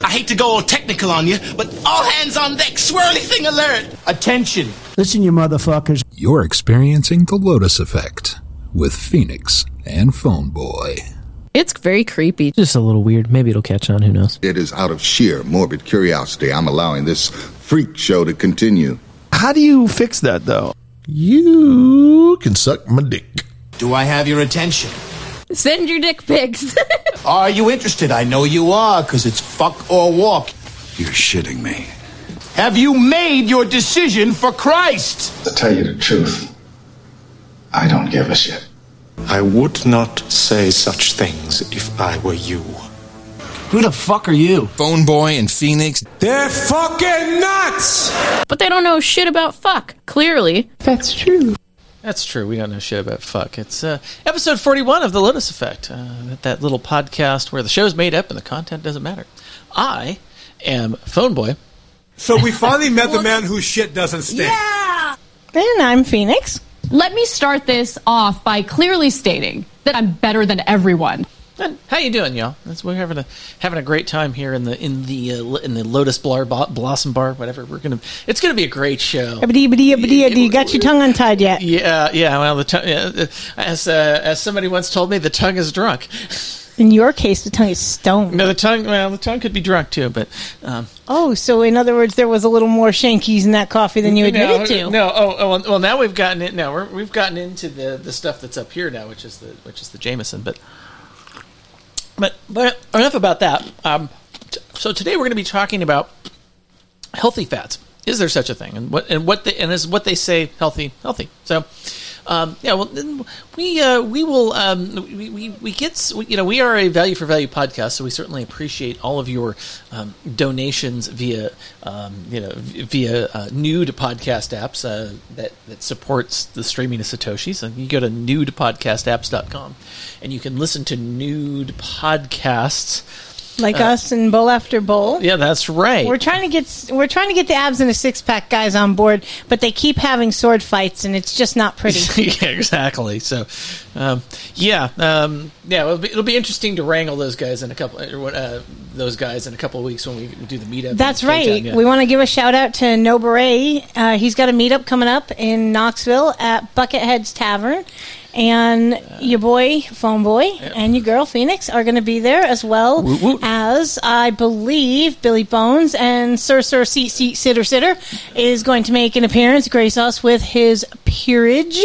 I hate to go all technical on you, but all hands on deck, swirly thing alert! Attention! Listen, you motherfuckers. You're experiencing the Lotus Effect with Phoenix and Phone Boy. It's very creepy. Just a little weird. Maybe it'll catch on. Who knows? It is out of sheer morbid curiosity I'm allowing this freak show to continue. How do you fix that, though? You can suck my dick. Do I have your attention? Send your dick pics. Are you interested? I know you are, because it's fuck or walk. You're shitting me. Have you made your decision for Christ? To tell you the truth, I don't give a shit. I would not say such things if I were you. Who the fuck are you? Phone Boy and Phoenix. They're fucking nuts! But they don't know shit about fuck, clearly. That's true. That's true. We don't know shit about fuck. It's uh, episode 41 of The Lotus Effect, uh, that little podcast where the show's made up and the content doesn't matter. I am Phone Boy. So we finally met the man whose shit doesn't stink. Yeah! And I'm Phoenix. Let me start this off by clearly stating that I'm better than everyone. And how you doing, y'all? That's, we're having a having a great time here in the in the uh, in the Lotus Bar, Blossom Bar, whatever. We're gonna. It's gonna be a great show. Do You got your tongue untied yet? Yeah, yeah. Well, the tongue, uh, as uh, as somebody once told me, the tongue is drunk. In your case, the tongue is stoned. No, the tongue. Well, the tongue could be drunk too, but. Um, oh, so in other words, there was a little more shankies in that coffee than you admitted no, to. No, oh, oh, well, now we've gotten it. Now we're, we've gotten into the the stuff that's up here now, which is the which is the Jameson, but. But but enough about that. Um, t- so today we're going to be talking about healthy fats. Is there such a thing? And what and what they, and is what they say healthy healthy? So. Um, yeah, well, we uh, we will um, we, we, we get you know we are a value for value podcast, so we certainly appreciate all of your um, donations via um, you know via uh, nude podcast apps uh, that that supports the streaming of satoshis. And you go to nudepodcastapps.com and you can listen to nude podcasts like uh, us and bowl after bowl. Yeah, that's right. We're trying to get we're trying to get the abs and the six pack guys on board, but they keep having sword fights, and it's just not pretty. yeah, exactly. So, um, yeah, um, yeah, it'll be, it'll be, interesting to wrangle those guys in a couple uh, those guys in a couple of weeks when we do the meetup. That's right. Yeah. We want to give a shout out to No Beret. Uh, he's got a meetup coming up in Knoxville at Buckethead's Tavern and your boy phone boy and your girl phoenix are going to be there as well woot, woot. as i believe billy bones and sir sir seat seat sitter sitter is going to make an appearance grace us with his peerage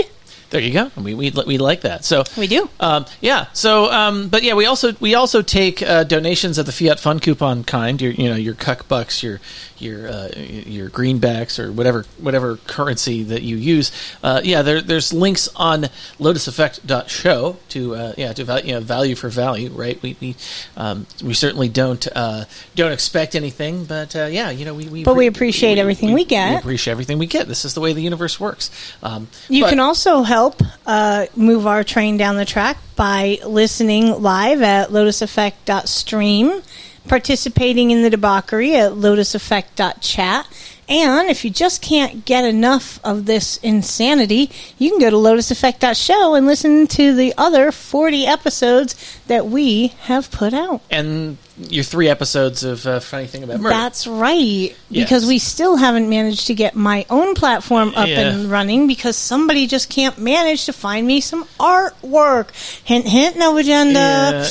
there you go. We, we, we like that. So we do. Um, yeah. So, um, but yeah, we also we also take uh, donations of the Fiat Fun coupon kind. Your you know your cuck bucks, your your uh, your greenbacks or whatever whatever currency that you use. Uh, yeah, there, there's links on lotuseffect.show to uh, yeah to value, you know, value for value. Right. We we um, we certainly don't uh, don't expect anything, but uh, yeah, you know we, we but we appreciate we, everything we, we, get. We appreciate everything we get. This is the way the universe works. Um, you but, can also help help uh, move our train down the track by listening live at lotuseffect.stream, participating in the debauchery at lotuseffect.chat, and if you just can't get enough of this insanity, you can go to lotuseffect.show and listen to the other 40 episodes that we have put out. And your three episodes of uh, Funny Thing About Murder. That's right. Because we still haven't managed to get my own platform up Yeah. and running because somebody just can't manage to find me some artwork. Hint, hint, no agenda. Yeah,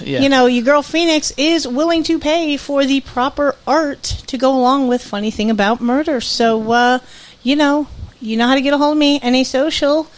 yeah. You know, your girl Phoenix is willing to pay for the proper art to go along with Funny Thing About Murder. So, uh, you know, you know how to get a hold of me. Any social.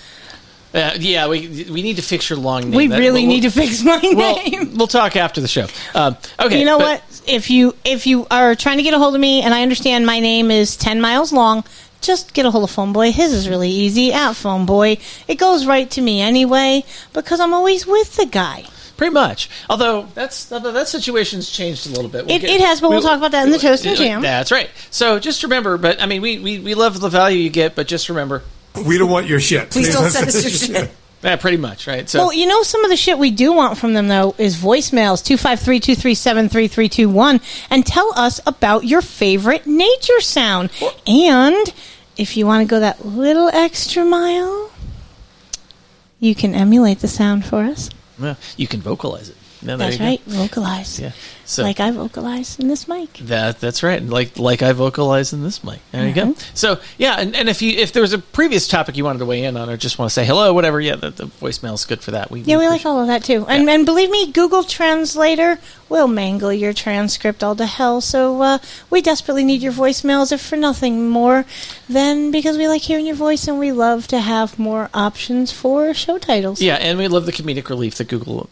Uh, yeah, we we need to fix your long name. We That- really we'll- need to fix my We'll, name. we'll talk after the show. Um, okay, you know but- what? If you if you are trying to get a hold of me, and I understand my name is ten miles long, just get a hold of Phone Boy. His is really easy at Phone Boy. It goes right to me anyway because I'm always with the guy. Pretty much. Although that's although that situation's changed a little bit. We'll It- it has, but we'll talk about that in the Toast and Jam. That's right. So just remember, but I mean, we, we, we love the value you get, but just remember, We don't want your shit. Please don't send us your shit. yeah, pretty much, right? So well, you know, some of the shit we do want from them, though, is voicemails 253 237 3321 and tell us about your favorite nature sound. And if you want to go that little extra mile, you can emulate the sound for us. yeah, you can vocalize it. Yeah, That's right. Vocalize. Yeah. So like I vocalize in this mic. That that's right. Like like I vocalize in this mic. There you go. Mhm. So yeah, and, and if you if there was a previous topic you wanted to weigh in on or just want to say hello, whatever, yeah, the, the voicemail is good for that. We, Yeah, we like all of that too. And and believe me, Google Translator will mangle your transcript all to hell. So uh, we desperately need your voicemails, if for nothing more than because we like hearing your voice and we love to have more options for show titles. Yeah, and we love the comedic relief that Google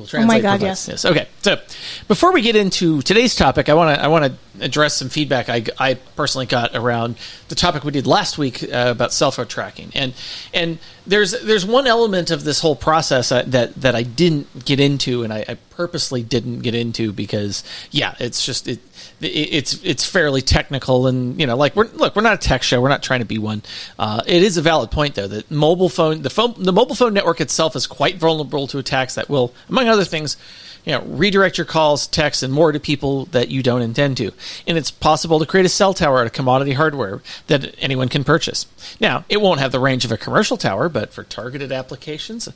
Google Translate. Oh my God, provides. yes. Okay, so before we get into today's topic, I want to I want to address some feedback I, I personally got around the topic we did last week uh, about cell phone tracking, and and there's there's one element of this whole process uh, that that I didn't get into, and I, I purposely didn't get into because yeah, it's just it. It- It's it's fairly technical, and you know, like we're look, we're not a tech show. We're not trying to be one. Uh, it is a valid point, though, that mobile phone, the phone, the mobile phone network itself is quite vulnerable to attacks that will, among other things, you know, redirect your calls, texts, and more to people that you don't intend to. And it's possible to create a cell tower out of commodity hardware that anyone can purchase. Now, it won't have the range of a commercial tower, but for targeted applications,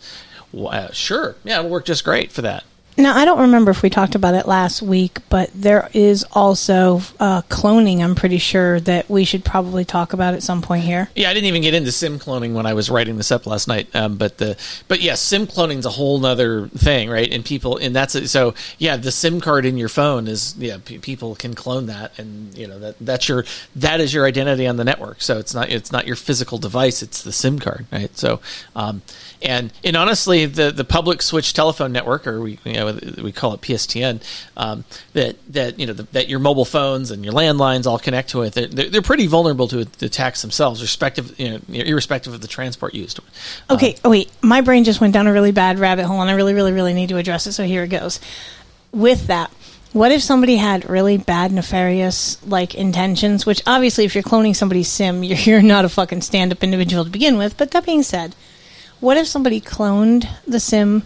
well, uh, sure, yeah, it'll work just great for that. Now, I don't remember if we talked about it last week, but there is also uh, cloning, I'm pretty sure, that we should probably talk about at some point here. Yeah, I didn't even get into sim cloning when I was writing this up last night. Um, but the but yeah, sim cloning is a whole other thing, right? And people and that's so yeah, the sim card in your phone is yeah, p- people can clone that, and you know that that's your that is your identity on the network. So it's not it's not your physical device; it's the sim card, right? So um, and and honestly, the the public switch telephone network, or we you know we call it PSTN, um, that that you know the, that your mobile phones and your landlines all connect to it. They're, they're, pretty vulnerable to the attacks themselves, respective you know, irrespective of the transport used. Okay, oh wait, my brain just went down a really bad rabbit hole, and I really, really, really need to address it. So here it goes. With that, what if somebody had really bad, nefarious like intentions? Which obviously, if you're cloning somebody's sim, you're, you're not a fucking stand-up individual to begin with. But that being said, what if somebody cloned the sim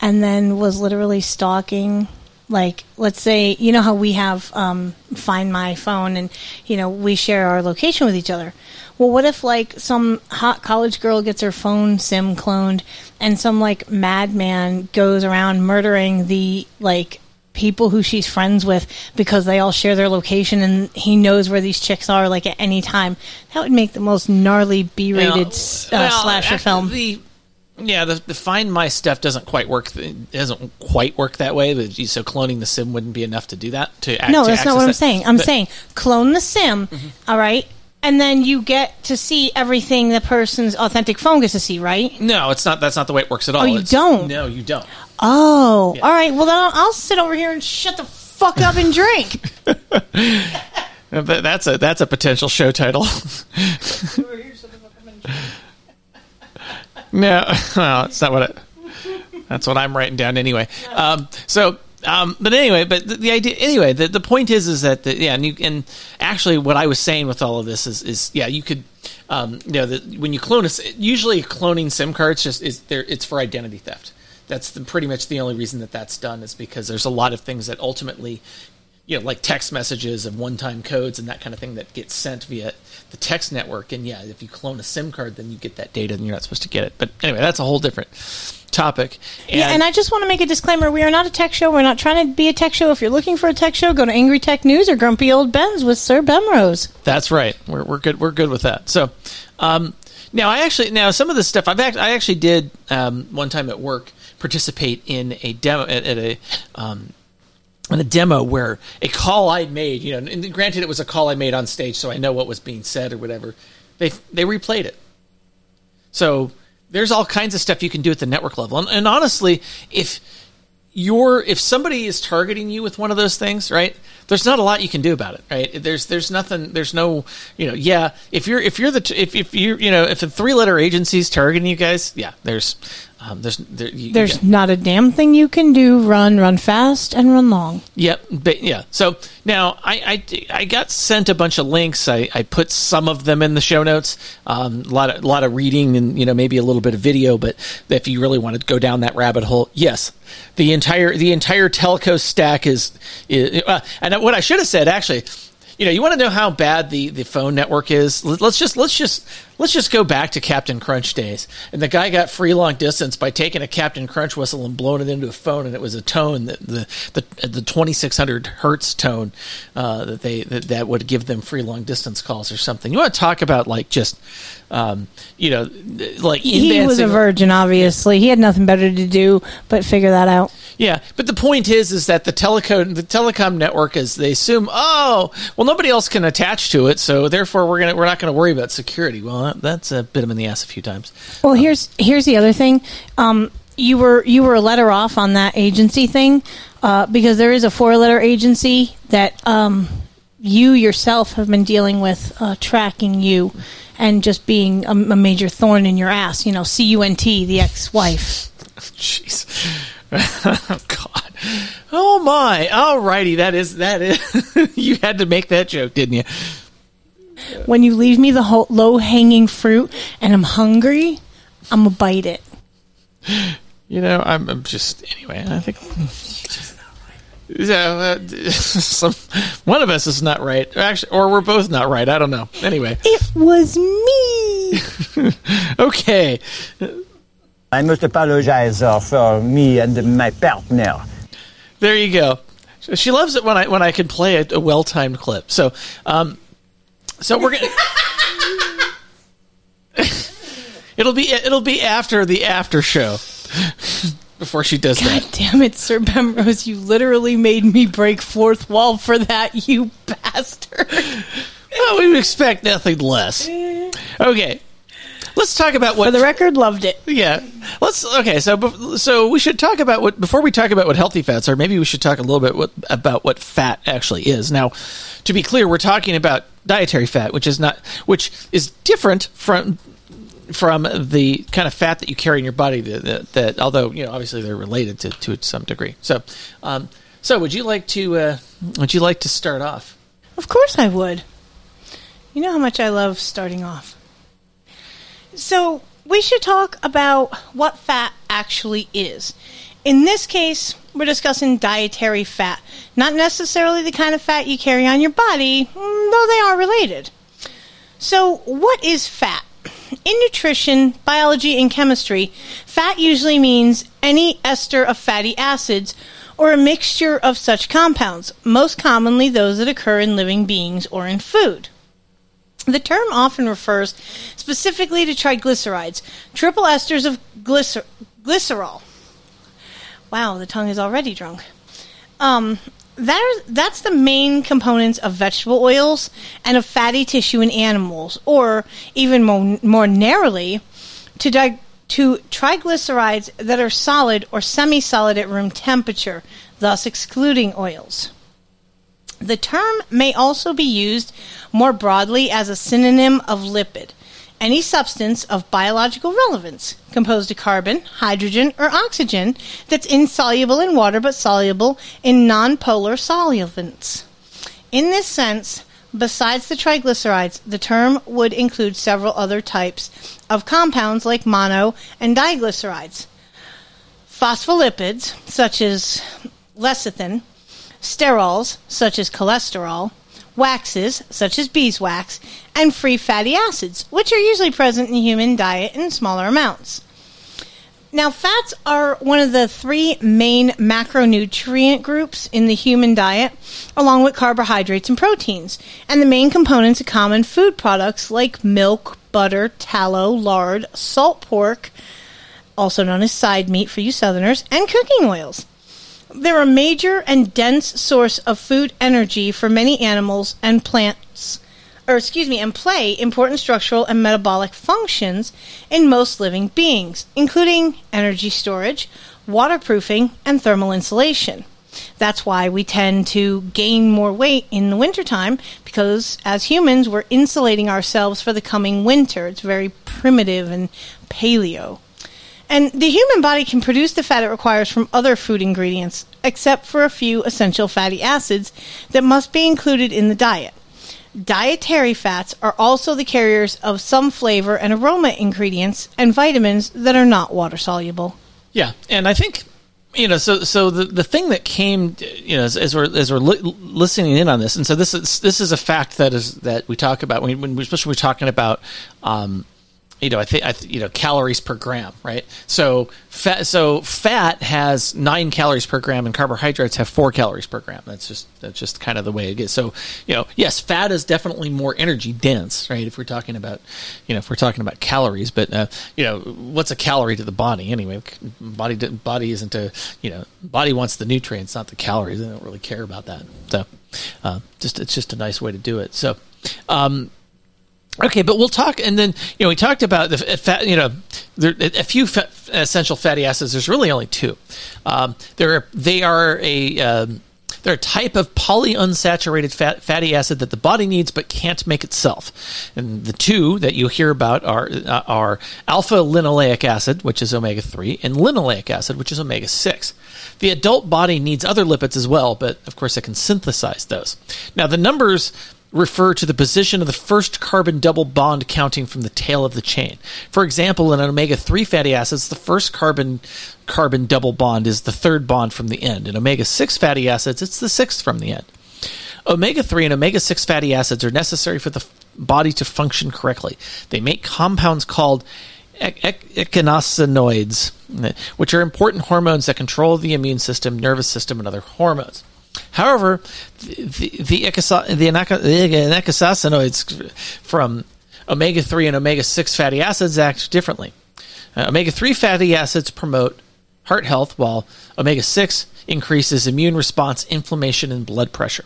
and then was literally stalking? Like, let's say, you know how we have um, Find My Phone, and you know we share our location with each other. Well, what if like some hot college girl gets her phone sim cloned, and some like madman goes around murdering the like people who she's friends with because they all share their location and he knows where these chicks are like at any time. That would make the most gnarly B-rated Well, uh, well, slasher film. The, yeah, the, the Find My stuff doesn't quite work. It doesn't quite work that way. But so cloning the sim wouldn't be enough to do that. To act, no, to that's not what I'm that. saying. I'm But- saying clone the sim, mm-hmm. all right, and then you get to see everything the person's authentic phone gets to see, right? No, it's not. That's not the way it works at oh, all. Oh, you It's- don't? No, you don't. Oh, all right. Well, then I'll, I'll sit over here and shut the fuck up and drink. But That's a that's a potential show title. no, well, it's not what it. That's what I'm writing down anyway. Um, so, um, but anyway, but the, the idea anyway. The, the point is, is that the, yeah, and, you, and actually, what I was saying with all of this is, is yeah, you could, um, you know, when you clone a, usually cloning SIM cards just is there. It's for identity theft. That's the, pretty much the only reason that that's done is because there's a lot of things that ultimately you know, like text messages and one-time codes and that kind of thing that gets sent via the text network. And yeah, if you clone a SIM card, then you get that data, and you're not supposed to get it. But anyway, that's a whole different topic. And, yeah, and I just want to make a disclaimer: we are not a tech show. We're not trying to be a tech show. If you're looking for a tech show, go to Angry Tech News or Grumpy Old Ben's with Sir Bemrose. that's right. We're we're good. We're good with that. So, um, now I actually now some of this stuff I've act, I actually did um, one time at work participate in a demo at, at a. Um, in a demo where a call I'd made, you know, and granted it was a call I made on stage, so I know what was being said or whatever. They they replayed it. So there's all kinds of stuff you can do at the network level. And, and honestly, if you're if somebody is targeting you with one of those things, right? There's not a lot you can do about it, right? There's there's nothing. There's no, you know, yeah. If you're if you're the if if you you know if a three letter agency's targeting you guys, yeah. There's um, there's there, you, There's yeah. not a damn thing you can do. Run, run fast, and run long. Yep. But yeah. So now I, I, I got sent a bunch of links. I, I put some of them in the show notes. Um, a lot of a lot of reading and you know maybe a little bit of video. But if you really want to go down that rabbit hole, yes, the entire the entire telco stack is. is uh, and what I should have said actually. You know, you want to know how bad the, the phone network is. Let- Let's just let's just let's just go back to Captain Crunch days. And the guy got free long distance by taking a Captain Crunch whistle and blowing it into a phone, and it was a tone that the the the twenty six hundred hertz tone uh, that they that, that would give them free long distance calls or something. You want to talk about like just um, you know like He was a virgin, obviously. He had nothing better to do but figure that out. Yeah, but the point is, is that the telecom the telecom network is they assume, oh, well, nobody else can attach to it, so therefore we're gonna we're not gonna worry about security. Well, that, that's a bit them in the ass a few times. Well, here's here's the other thing. Um, you were you were a letter off on that agency thing uh, because there is a four letter agency that um, you yourself have been dealing with uh, tracking you and just being a, a major thorn in your ass. You know, C U N T, the ex wife. Jeez. Oh God. Oh my. Alrighty, that is that is. you had to make that joke, didn't you? When you leave me the low hanging fruit and I'm hungry, I'm gonna bite it. You know, I'm, I'm just anyway. I think. So, uh, some, one of us is not right, actually, or we're both not right. I don't know. Anyway, It was me. okay. I must apologize uh, for me and my partner. There you go. She loves it when I when I can play a, a well timed clip. So, um, so we're gonna. it'll be it'll be after the after show before she does God that. damn it, Sir Bemrose, you literally made me break fourth wall for that, you bastard. Well, we would expect nothing less. Okay, let's talk about what For the record, loved it. Yeah. Let's okay. So so we should talk about what before we talk about what healthy fats are. Maybe we should talk a little bit what, about what fat actually is. Now, to be clear, we're talking about dietary fat, which is not which is different from from the kind of fat that you carry in your body. That, that, that although you know obviously they're related to to some degree. So, um, so would you like to uh, would you like to start off? Of course I would. You know how much I love starting off. So, we should talk about what fat actually is. In this case, we're discussing dietary fat, not necessarily the kind of fat you carry on your body, mm, though they are related. So, what is fat? In nutrition, biology, and chemistry, fat usually means any ester of fatty acids or a mixture of such compounds, most commonly those that occur in living beings or in food. The term often refers specifically to triglycerides, triple esters of glycer- glycerol. Wow, the tongue is already drunk. Um, that that's the main components of vegetable oils and of fatty tissue in animals, or even more, more narrowly, to, di- to triglycerides that are solid or semi solid at room temperature, thus excluding oils. The term may also be used more broadly as a synonym of lipid, any substance of biological relevance composed of carbon, hydrogen, or oxygen that's insoluble in water but soluble in nonpolar solvents. In this sense, besides the triglycerides, the term would include several other types of compounds like mono and diglycerides. Phospholipids, such as lecithin, sterols, such as cholesterol, waxes, such as beeswax, and free fatty acids, which are usually present in the human diet in smaller amounts. Now, fats are one of the three main macronutrient groups in the human diet, along with carbohydrates and proteins, and the main components of common food products like milk, butter, tallow, lard, salt pork, also known as side meat for you southerners, and cooking oils. They're a major and dense source of food energy for many animals and plants, or excuse me, and play important structural and metabolic functions in most living beings, including energy storage, waterproofing, and thermal insulation. That's why we tend to gain more weight in the wintertime because as humans, we're insulating ourselves for the coming winter. It's very primitive and paleo. And the human body can produce the fat it requires from other food ingredients, except for a few essential fatty acids that must be included in the diet. Dietary fats are also the carriers of some flavor and aroma ingredients and vitamins that are not water soluble. Yeah, and I think you know, so so the the thing that came, you know, as, as we're as we're li- listening in on this, and so this is this is a fact that is that we talk about when, when especially we're talking about, um, you know, I think th- you know calories per gram, right? So fat so fat has nine calories per gram, and carbohydrates have four calories per gram. That's just that's just kind of the way it is. So you know, yes, fat is definitely more energy dense, right? If we're talking about, you know, if we're talking about calories, but uh, you know, what's a calorie to the body anyway? Body body isn't a you know, body wants the nutrients, not the calories. They don't really care about that. So uh, just it's just a nice way to do it. So. Um, Okay, but we'll talk, and then you know we talked about the fat. You know, there a few essential fatty acids. There's really only two. Um, they're they are a um, they're a type of polyunsaturated fat, fatty acid that the body needs but can't make itself. And the two that you hear about are uh, are alpha linoleic acid, which is omega three, and linoleic acid, which is omega six. The adult body needs other lipids as well, but of course it can synthesize those. Now the numbers refer to the position of the first carbon double bond counting from the tail of the chain. For example, in omega 3 fatty acids, the first carbon carbon double bond is the third bond from the end. In omega 6 fatty acids, it's the sixth from the end. Omega 3 and omega 6 fatty acids are necessary for the body to function correctly. They make compounds called eicosanoids, eh, which are important hormones that control the immune system, nervous system, and other hormones. However, the the, the, eicosanoids from omega 3 and omega 6 fatty acids act differently. Uh, omega 3 fatty acids promote heart health, while omega 6 increases immune response, inflammation, and blood pressure.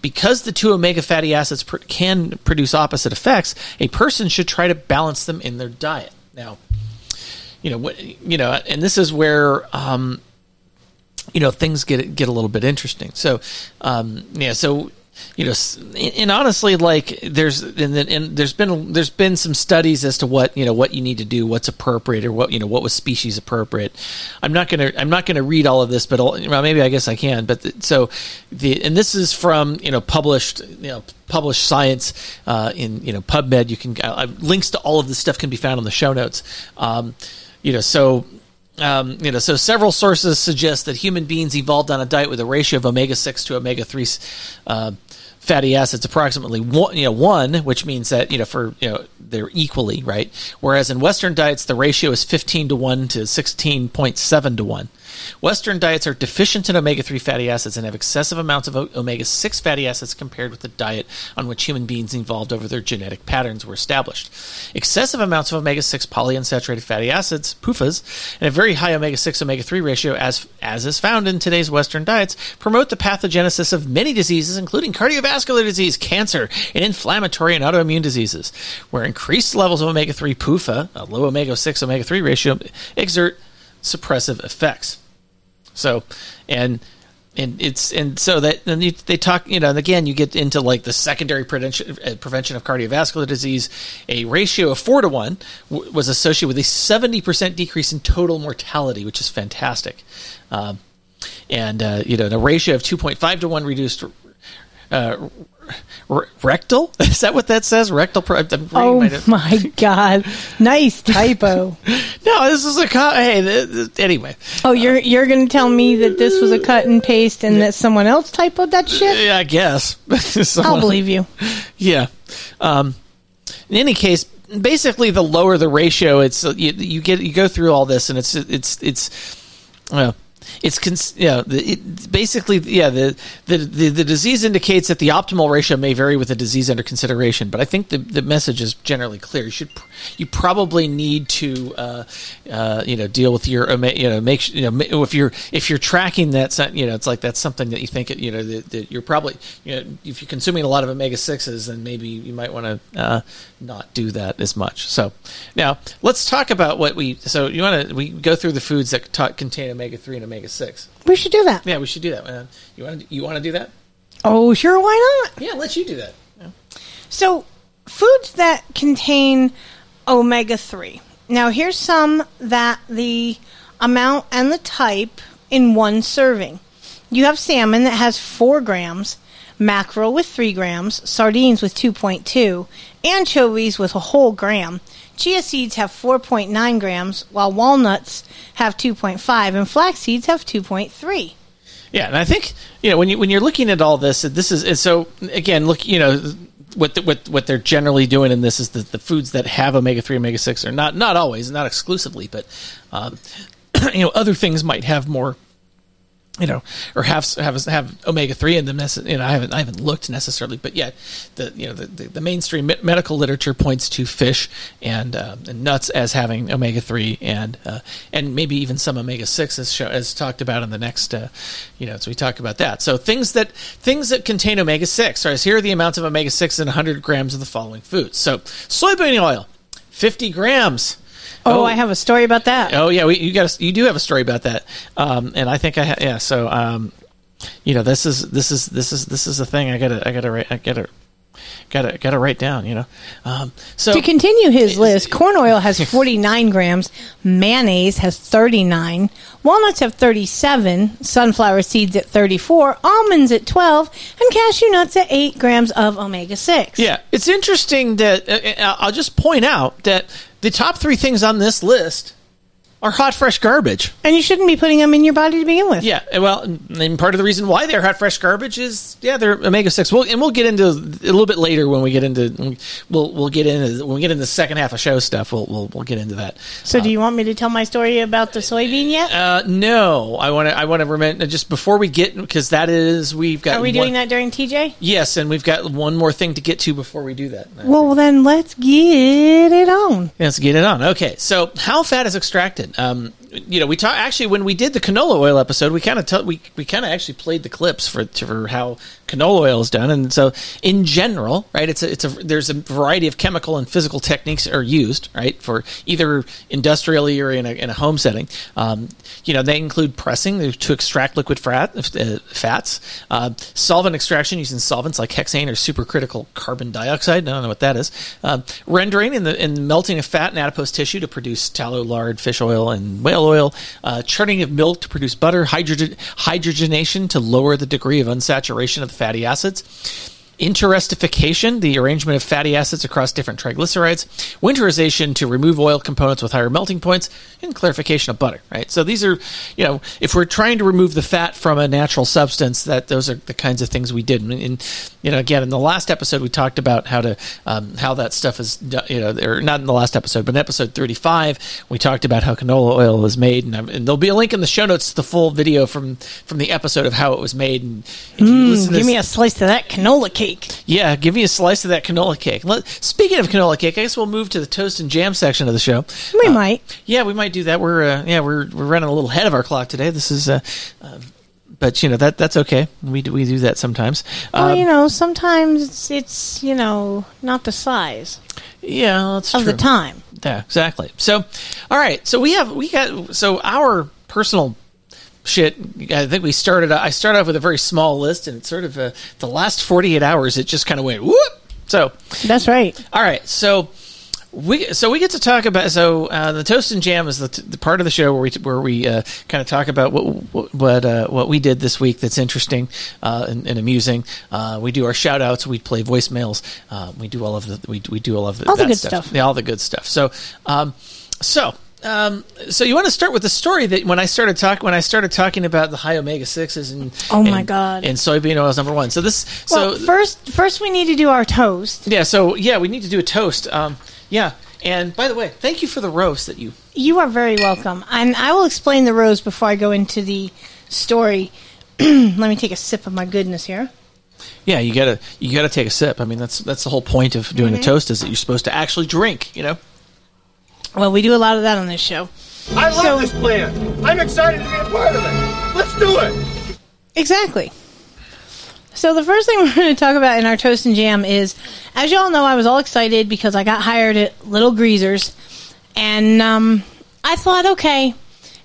Because the two omega fatty acids pr- can produce opposite effects, a person should try to balance them in their diet. Now, you know, you know, and this is where um, you know things get get a little bit interesting. So um, yeah, so you know, and honestly, like there's and, and there's been there's been some studies as to what you know what you need to do, what's appropriate, or what you know what was species appropriate. I'm not gonna I'm not gonna read all of this, but well, maybe I guess I can. But the, so the and this is from you know published you know published science uh, in you know PubMed. You can uh, links to all of this stuff can be found on the show notes. Um, you know, so um, you know, so several sources suggest that human beings evolved on a diet with a ratio of omega six to omega three uh, fatty acids approximately one, you know, one, which means that you know for you know they're equally right. Whereas in Western diets, the ratio is fifteen to one to sixteen point seven to one. Western diets are deficient in omega 3 fatty acids and have excessive amounts of omega 6 fatty acids compared with the diet on which human beings evolved over their genetic patterns were established. Excessive amounts of omega 6 polyunsaturated fatty acids, PUFAs, and a very high omega 6 omega 3 ratio, as, as is found in today's Western diets, promote the pathogenesis of many diseases, including cardiovascular disease, cancer, and inflammatory and autoimmune diseases, where increased levels of omega 3 PUFA, a low omega 6 omega 3 ratio, exert suppressive effects. So, and and it's and so that then they talk you know and again you get into like the secondary prevention uh, prevention of cardiovascular disease. A ratio of 4 to 1 w- was associated with a 70% decrease in total mortality which is fantastic. Um, and uh, you know the ratio of 2.5 to 1 reduced uh, rectal? Is that what that says? Rectal pro- oh my, god. Nice typo. No this is a cut. hey anyway. Oh you're you're gonna tell me that this was a cut and paste and that someone else typoed that shit? Yeah i guess. I'll believe you. Yeah. Um, in any case basically the lower the ratio it's uh, you, you get you go through all this and it's it's it's well it's cons- yeah, it, basically yeah the, the, the the disease indicates that the optimal ratio may vary with the disease under consideration, but I think the, the message is generally clear. You should you probably need to uh, uh, you know deal with your you know make you know if you're if you're tracking that you know it's like that's something that you think you know that, that you're probably you know if you're consuming a lot of omega sixes then maybe you might want to uh, not do that as much. So now let's talk about what we so you want to we go through the foods that ta- contain omega three and omega six. We should do that. Yeah, we should do that. Man. You want to you want to do that? Oh, sure. Why not? Yeah, let you do that. Yeah. So, foods that contain omega three. Now, here's some that the amount and the type in one serving. You have salmon that has four grams, mackerel with 3 grams, sardines with 2.2, anchovies with a whole gram. Chia seeds have 4.9 grams, while walnuts have 2.5, and flax seeds have 2.3. Yeah, and I think you know when you when you're looking at all this, this is and so again, look, you know what the, what what they're generally doing in this is that the foods that have omega three, omega six are not not always, not exclusively, but um, you know other things might have more you know, or have have have omega three in them. You know, I haven't I haven't looked necessarily, but yet the you know the, the, the mainstream me- medical literature points to fish and, uh, and nuts as having omega three and uh, and maybe even some omega six as show, as talked about in the next uh, you know. So we talk about that. So things that things that contain omega six. Right, here are the amounts of omega six in 100 grams of the following foods. So soybean oil, 50 grams. Oh, I have a story about that. Oh yeah, we, you got a, you do have a story about that, um, and I think I ha- yeah. So um, you know, this is this is this is this is the thing I gotta I gotta write I gotta gotta gotta write down. You know, um, so to continue his list, corn oil has 49 grams, mayonnaise has 39, walnuts have 37, sunflower seeds at 34, almonds at 12, and cashew nuts at 8 grams of omega 6. Yeah, it's interesting that uh, I'll just point out that the top three things on this list are hot, fresh garbage. And you shouldn't be putting them in your body to begin with. Yeah, well, and part of the reason why they're hot, fresh garbage is yeah, they're omega six. We'll, and we'll get into a little bit later when we get into we'll we'll get into when we get into the second half of show stuff. We'll we'll, we'll get into that. So, uh, do you want me to tell my story about the soybean yet? Uh, no, I want to I want to remember just before we get because that is we've got. Are we one, doing that during TJ? Yes, and we've got one more thing to get to before we do that. Well, then let's get it on. Let's get it on. Okay, so how fat is extracted? Um, you know, we talk actually when we did the canola oil episode, we kind of t- we we kind of actually played the clips for for how canola oil is done, and so in general, right? It's a, it's a there's a variety of chemical and physical techniques are used, right, for either industrially or in a, in a home setting. Um, you know, they include pressing to extract liquid fat, uh, fats, uh, solvent extraction using solvents like hexane or supercritical carbon dioxide. I don't know what that is. Uh, rendering and the and melting of fat and adipose tissue to produce tallow, lard, fish oil, and whale oil. Uh, churning of milk to produce butter. Hydrogen, hydrogenation to lower the degree of unsaturation of the fatty acids. Interesterification, the arrangement of fatty acids across different triglycerides, winterization to remove oil components with higher melting points, and clarification of butter. Right. So these are, you know, if we're trying to remove the fat from a natural substance, that those are the kinds of things we did. And, and you know, again, in the last episode, we talked about how to um, how that stuff is, you know, or not in the last episode, but in episode thirty-five, we talked about how canola oil is made, and, and there'll be a link in the show notes to the full video from from the episode of how it was made. And mm, give this, me a slice of that canola cake. Yeah, give me a slice of that canola cake. Let, speaking of canola cake, I guess we'll move to the toast and jam section of the show. We uh, might. Yeah, we might do that. We're uh, yeah, we're we're running a little ahead of our clock today. This is uh, but you know that that's okay. We do, we do that sometimes. Well, um, you know, sometimes it's, it's you know not the size. Yeah, that's of true. the time. Yeah, exactly. So, all right. So we have we got so our personal shit. I think we started. I started off with a very small list, and it's sort of a, the last forty eight hours. It just kind of went whoop. So that's right. All right. So we so we get to talk about so uh, the toast and jam is the, t- the part of the show where we where we uh, kind of talk about what what uh, what we did this week that's interesting uh, and, and, amusing. Uh, we do our shout outs. We play voicemails. Uh, we do all of the we, we do all of the, all the good stuff. stuff. Yeah, all the good stuff. So um, so um, so you want to start with the story that when I started talking when I started talking about the high omega sixes and oh my and, god and soybean oil is number one. So this well, so first first we need to do our toast. Yeah. So yeah, we need to do a toast. Um, yeah. And by the way, thank you for the roast that you. You are very welcome, and I will explain the roast before I go into the story. Let me take a sip of my goodness here. Yeah, you gotta you gotta take a sip. I mean, that's that's the whole point of doing Mm-hmm. a toast is that you're supposed to actually drink. You know. Well, we do a lot of that on this show. I love So- this plan. I'm excited to be a part of it. Let's do it. Exactly. So the first thing we're going to talk about in our toast and jam is, as you all know, I was all excited because I got hired at Little Greasers, and um, I thought, okay,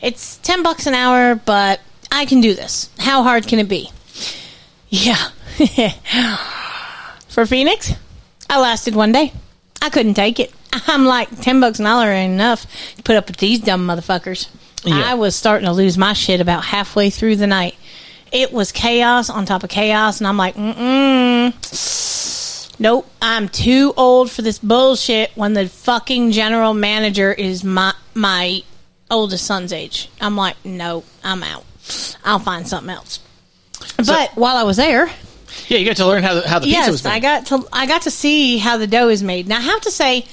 it's ten bucks an hour, but I can do this. How hard can it be? Yeah. For Phoenix, I lasted one day. I couldn't take it. I'm like, ten bucks an hour ain't enough to put up with these dumb motherfuckers. Yeah. I was starting to lose my shit about halfway through the night. It was chaos on top of chaos, and I'm like, mm-mm. Nope, I'm too old for this bullshit when the fucking general manager is my my oldest son's age. I'm like, no, I'm out. I'll find something else. But while I was there, Yeah, you got to learn how the, how the pizza was made. I got to I got to see how the dough is made. Now I have to say,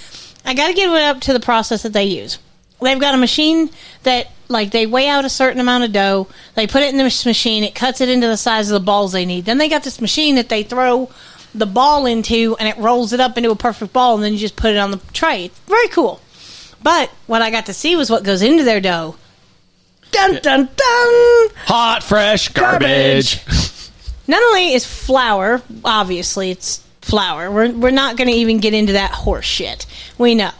I got to give it up to the process that they use. They've got a machine that like they weigh out a certain amount of dough, they put it in this machine, it cuts it into the size of the balls they need. Then they got this machine that they throw the ball into and it rolls it up into a perfect ball and then you just put it on the tray. It's very cool. But what I got to see was what goes into their dough. Dun dun dun! Hot, fresh garbage. Not only is flour, obviously it's flour. We're we're not going to even get into that horse shit. We know,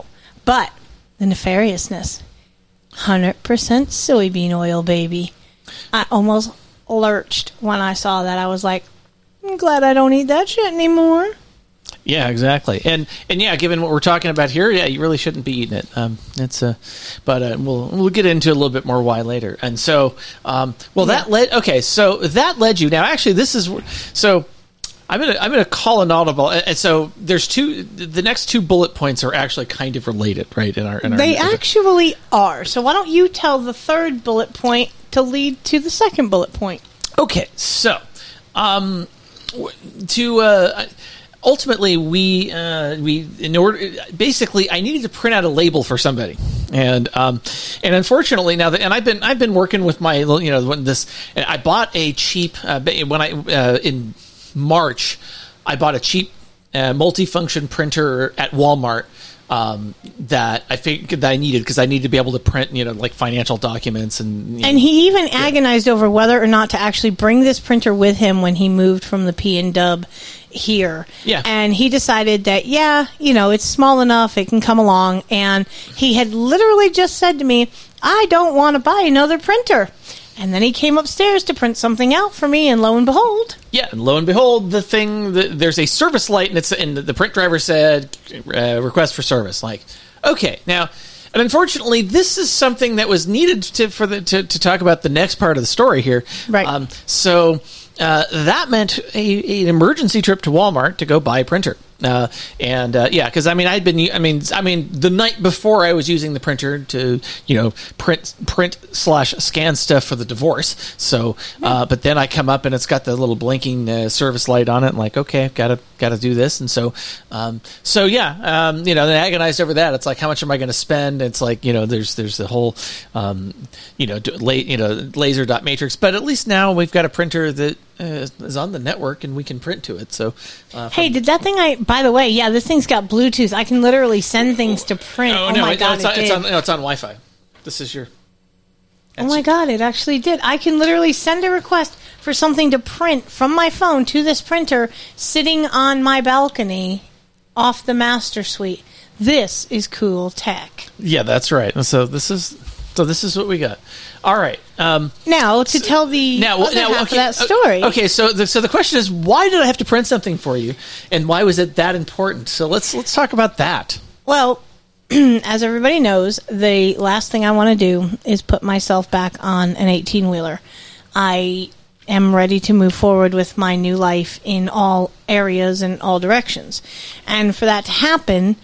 but the nefariousness, hundred percent soybean oil, baby. I almost lurched when I saw that. I was like, I'm glad I don't eat that shit anymore. Yeah, exactly. And and yeah, given what we're talking about here, yeah, you really shouldn't be eating it. Um, it's uh, but uh, we'll we'll get into a little bit more why later. And so, um, well, that led. Okay, so that led you. Now, actually, this is so. I'm gonna I'm gonna call an audible. And so there's two. The next two bullet points are actually kind of related, right? In our in our They actually are. So why don't you tell the third bullet point to lead to the second bullet point? Okay, so um, to uh, ultimately we uh, we in order basically I needed to print out a label for somebody, and um, and unfortunately now that and I've been I've been working with my you know this I bought a cheap uh, when I uh, in March I bought a cheap uh, multifunction printer at Walmart um, that I figured that I needed because I needed to be able to print, you know, like financial documents and. You know, And he even agonized over whether or not to actually bring this printer with him when he moved from the P and Dub here. Yeah. And he decided that yeah, you know, it's small enough, it can come along. And he had literally just said to me, "I don't want to buy another printer." And then he came upstairs to print something out for me, and lo and behold, Yeah, and lo and behold, the thing the, there's a service light, and it's and the print driver said uh, request for service. Like, okay, now, and unfortunately, this is something that was needed to for the to, to talk about the next part of the story here. Right. Um, so uh, that meant a, an emergency trip to Walmart to go buy a printer. Uh, and uh, yeah, because I mean, I'd been, I mean, I mean, the night before I was using the printer to, you know, print, print slash scan stuff for the divorce. So, uh, but then I come up and it's got the little blinking uh, service light on it. And like, okay, gotta, gotta do this. And so, um, so yeah, um, you know, then I agonized over that. It's like, how much am I going to spend? It's like, you know, there's, there's the whole, um, you know, la- you know, laser dot matrix. But at least now we've got a printer that uh, is on the network and we can print to it. So, uh, hey, did that thing? I by the way, yeah, this thing's got Bluetooth. I can literally send things to print. Oh, Oh, no, my it- god, it's, it on, it's on no, it's on Wi-Fi. This is your Oh my god, it actually did. I can literally send a request for something to print from my phone to this printer sitting on my balcony off the master suite. This is cool tech. yeah, that's right. So this is so this is what we got. All right. Um, Now to tell the now, other now half okay, of that story. Okay, so the, so the question is, why did I have to print something for you, and why was it that important? So let's let's talk about that. Well, as everybody knows, the last thing I want to do is put myself back on an 18 wheeler. I am ready to move forward with my new life in all areas and all directions. And for that to happen,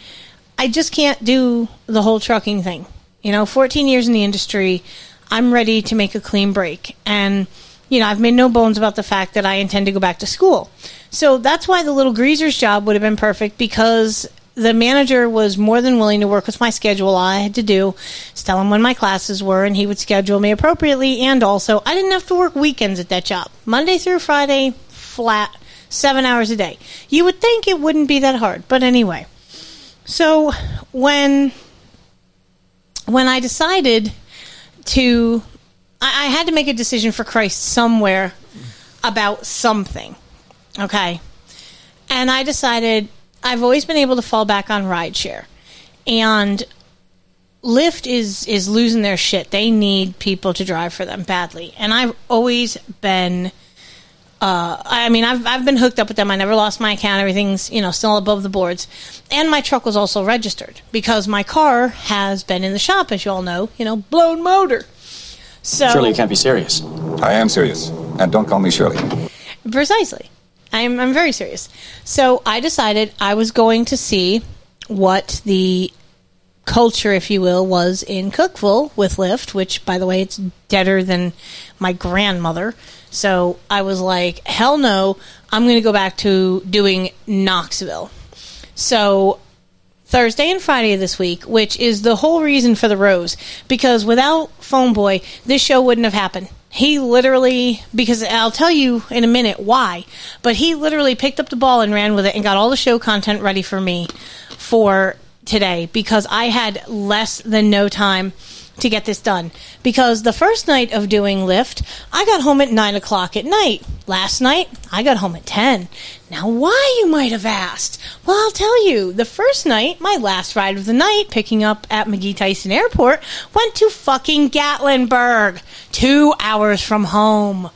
I just can't do the whole trucking thing. You know, 14 years in the industry, I'm ready to make a clean break. And, you know, I've made no bones about the fact that I intend to go back to school. So that's why the little greaser's job would have been perfect because the manager was more than willing to work with my schedule. All I had to do is tell him when my classes were, and he would schedule me appropriately. And also, I didn't have to work weekends at that job. Monday through Friday, flat, seven hours a day. You would think it wouldn't be that hard, but anyway. So when when I decided to, I, I had to make a decision for Christ somewhere about something. Okay. And I decided I've always been able to fall back on rideshare. And Lyft is is losing their shit. They need people to drive for them badly. And I've always been uh, I mean, I've I've been hooked up with them. I never lost my account. Everything's you know still above the boards, and my truck was also registered because my car has been in the shop, as you all know. You know, blown motor. So Surely you can't be serious. I am serious. And don't call me Shirley. Precisely. I'm, I'm very serious. So I decided I was going to see what the culture, if you will, was in Cookeville with Lyft, which, by the way, it's deader than my grandmother. So I was like, hell no, I'm going to go back to doing Knoxville. So Thursday and Friday of this week, which is the whole reason for the Rose, because without Phone Boy, this show wouldn't have happened. He literally, because I'll tell you in a minute why, but he literally picked up the ball and ran with it and got all the show content ready for me for today because I had less than no time to get this done. Because the first night of doing Lyft, I got home at 9 o'clock at night. Last night, I got home at 10. Now, why, you might have asked? Well, I'll tell you. The first night, my last ride of the night, picking up at McGee Tyson Airport, went to fucking Gatlinburg, two hours from home.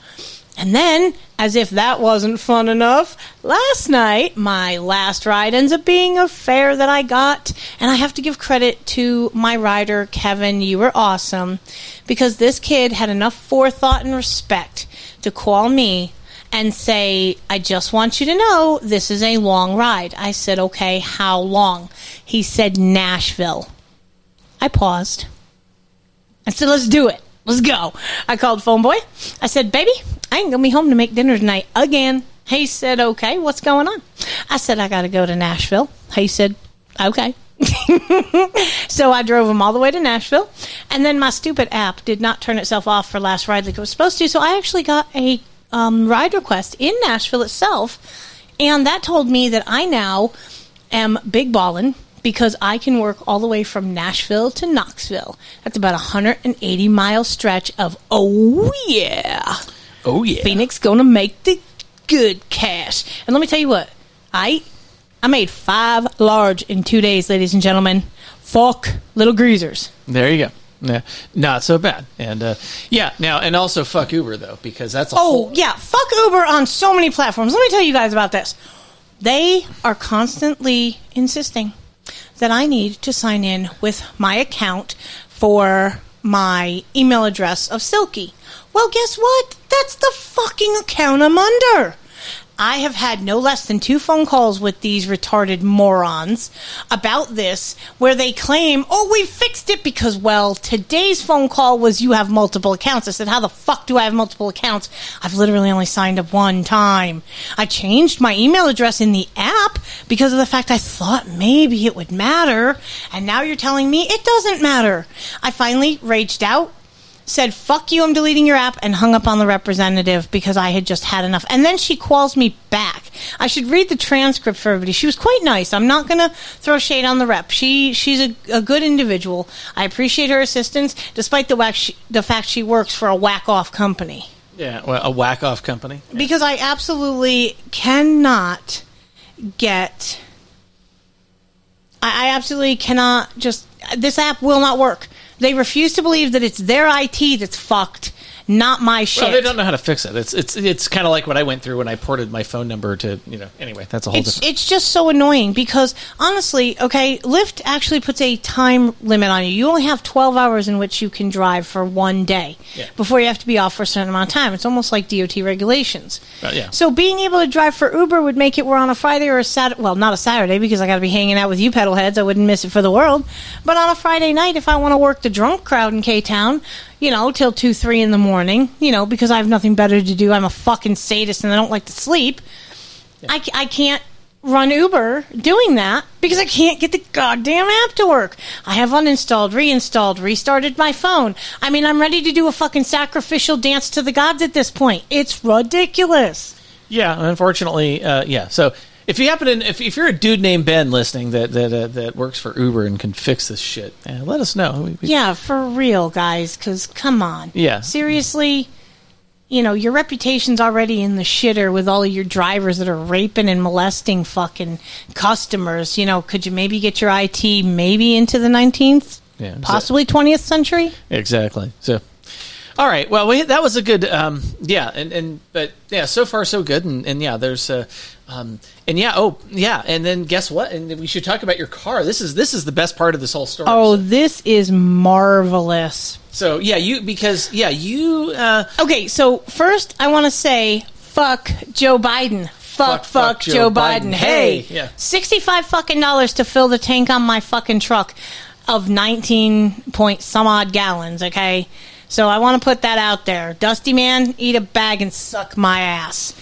And then, as if that wasn't fun enough, last night, my last ride ends up being a fare that I got. And I have to give credit to my rider, Kevin. You were awesome. Because this kid had enough forethought and respect to call me and say, I just want you to know this is a long ride. I said, okay, how long? He said, Nashville. I paused. I said, let's do it. Let's go. I called phone boy. I said, baby, I ain't gonna be home to make dinner tonight again. He said, okay, what's going on? I said, I gotta go to Nashville. He said, okay. so I drove him all the way to Nashville, and then my stupid app did not turn itself off for last ride like it was supposed to. So I actually got a um, ride request in Nashville itself, and that told me that I now am big ballin' because I can work all the way from Nashville to Knoxville. That's about a 180 mile stretch of oh yeah, oh yeah, Phoenix gonna make the good cash. And let me tell you what, I I made five large in two days, ladies and gentlemen. Fuck little greasers. There you go. Yeah, not so bad. And uh, yeah, now and also fuck Uber though because that's a Oh whole, yeah, fuck Uber on so many platforms. Let me tell you guys about this. They are constantly insisting that I need to sign in with my account for my email address of Silky. Well, guess what? That's the fucking account I'm under. I have had no less than two phone calls with these retarded morons about this where they claim, oh, we fixed it because, well, today's phone call was you have multiple accounts. I said, how the fuck do I have multiple accounts? I've literally only signed up one time. I changed my email address in the app because of the fact I thought maybe it would matter. And now you're telling me it doesn't matter. I finally raged out said, fuck you, I'm deleting your app, and hung up on the representative because I had just had enough. And then she calls me back. I should read the transcript for everybody. She was quite nice. I'm not going to throw shade on the rep. She She's a, a good individual. I appreciate her assistance, despite the, whack she, the fact she works for a whack off company. yeah, well, a whack off company. Because I absolutely cannot get. I, I absolutely cannot just. This app will not work. They refuse to believe that it's their IT that's fucked, not my shit. Well, they don't know how to fix it. It's it's it's kind of like what I went through when I ported my phone number to you know. Anyway, that's a whole it's, different. it's just so annoying because honestly, okay, Lyft actually puts a time limit on you. You only have 12 hours in which you can drive for one day Yeah. before you have to be off for a certain amount of time. It's almost like DOT regulations. Uh, yeah. So being able to drive for Uber would make it where on a Friday or a Saturday, well, not a Saturday because I got to be hanging out with you pedal heads. I wouldn't miss it for the world. But on a Friday night, if I want to work the drunk crowd in K Town, you know, till two, three in the morning, you know, because I have nothing better to do. I'm a fucking sadist and I don't like to sleep. I, I can't run Uber doing that because I can't get the goddamn app to work. I have uninstalled, reinstalled, restarted my phone. I mean, I'm ready to do a fucking sacrificial dance to the gods at this point. It's ridiculous. Yeah, unfortunately, uh, yeah. So if you happen to, if, if you're a dude named Ben listening that that uh, that works for Uber and can fix this shit, uh, let us know. We- we- Yeah, for real, guys, because come on. Yeah. Seriously, you know, your reputation's already in the shitter with all of your drivers that are raping and molesting fucking customers. You know, could you maybe get your IT maybe into the 19th, Yeah, possibly 20th century? Exactly. So, all right. Well, we, that was a good. Um, yeah, and and but yeah, so far so good. And, and yeah, there's uh, Um, and yeah, oh yeah, and then guess what? And we should talk about your car. This is this is the best part of this whole story. Oh, this is marvelous. So yeah, you because yeah you. Uh, Okay, so first I want to say fuck Joe Biden. Fuck, fuck, Joe, Biden. Hey, Yeah. sixty-five fucking dollars to fill the tank on my fucking truck of nineteen point some odd gallons. Okay, so I want to put that out there. Dusty man, eat a bag and suck my ass.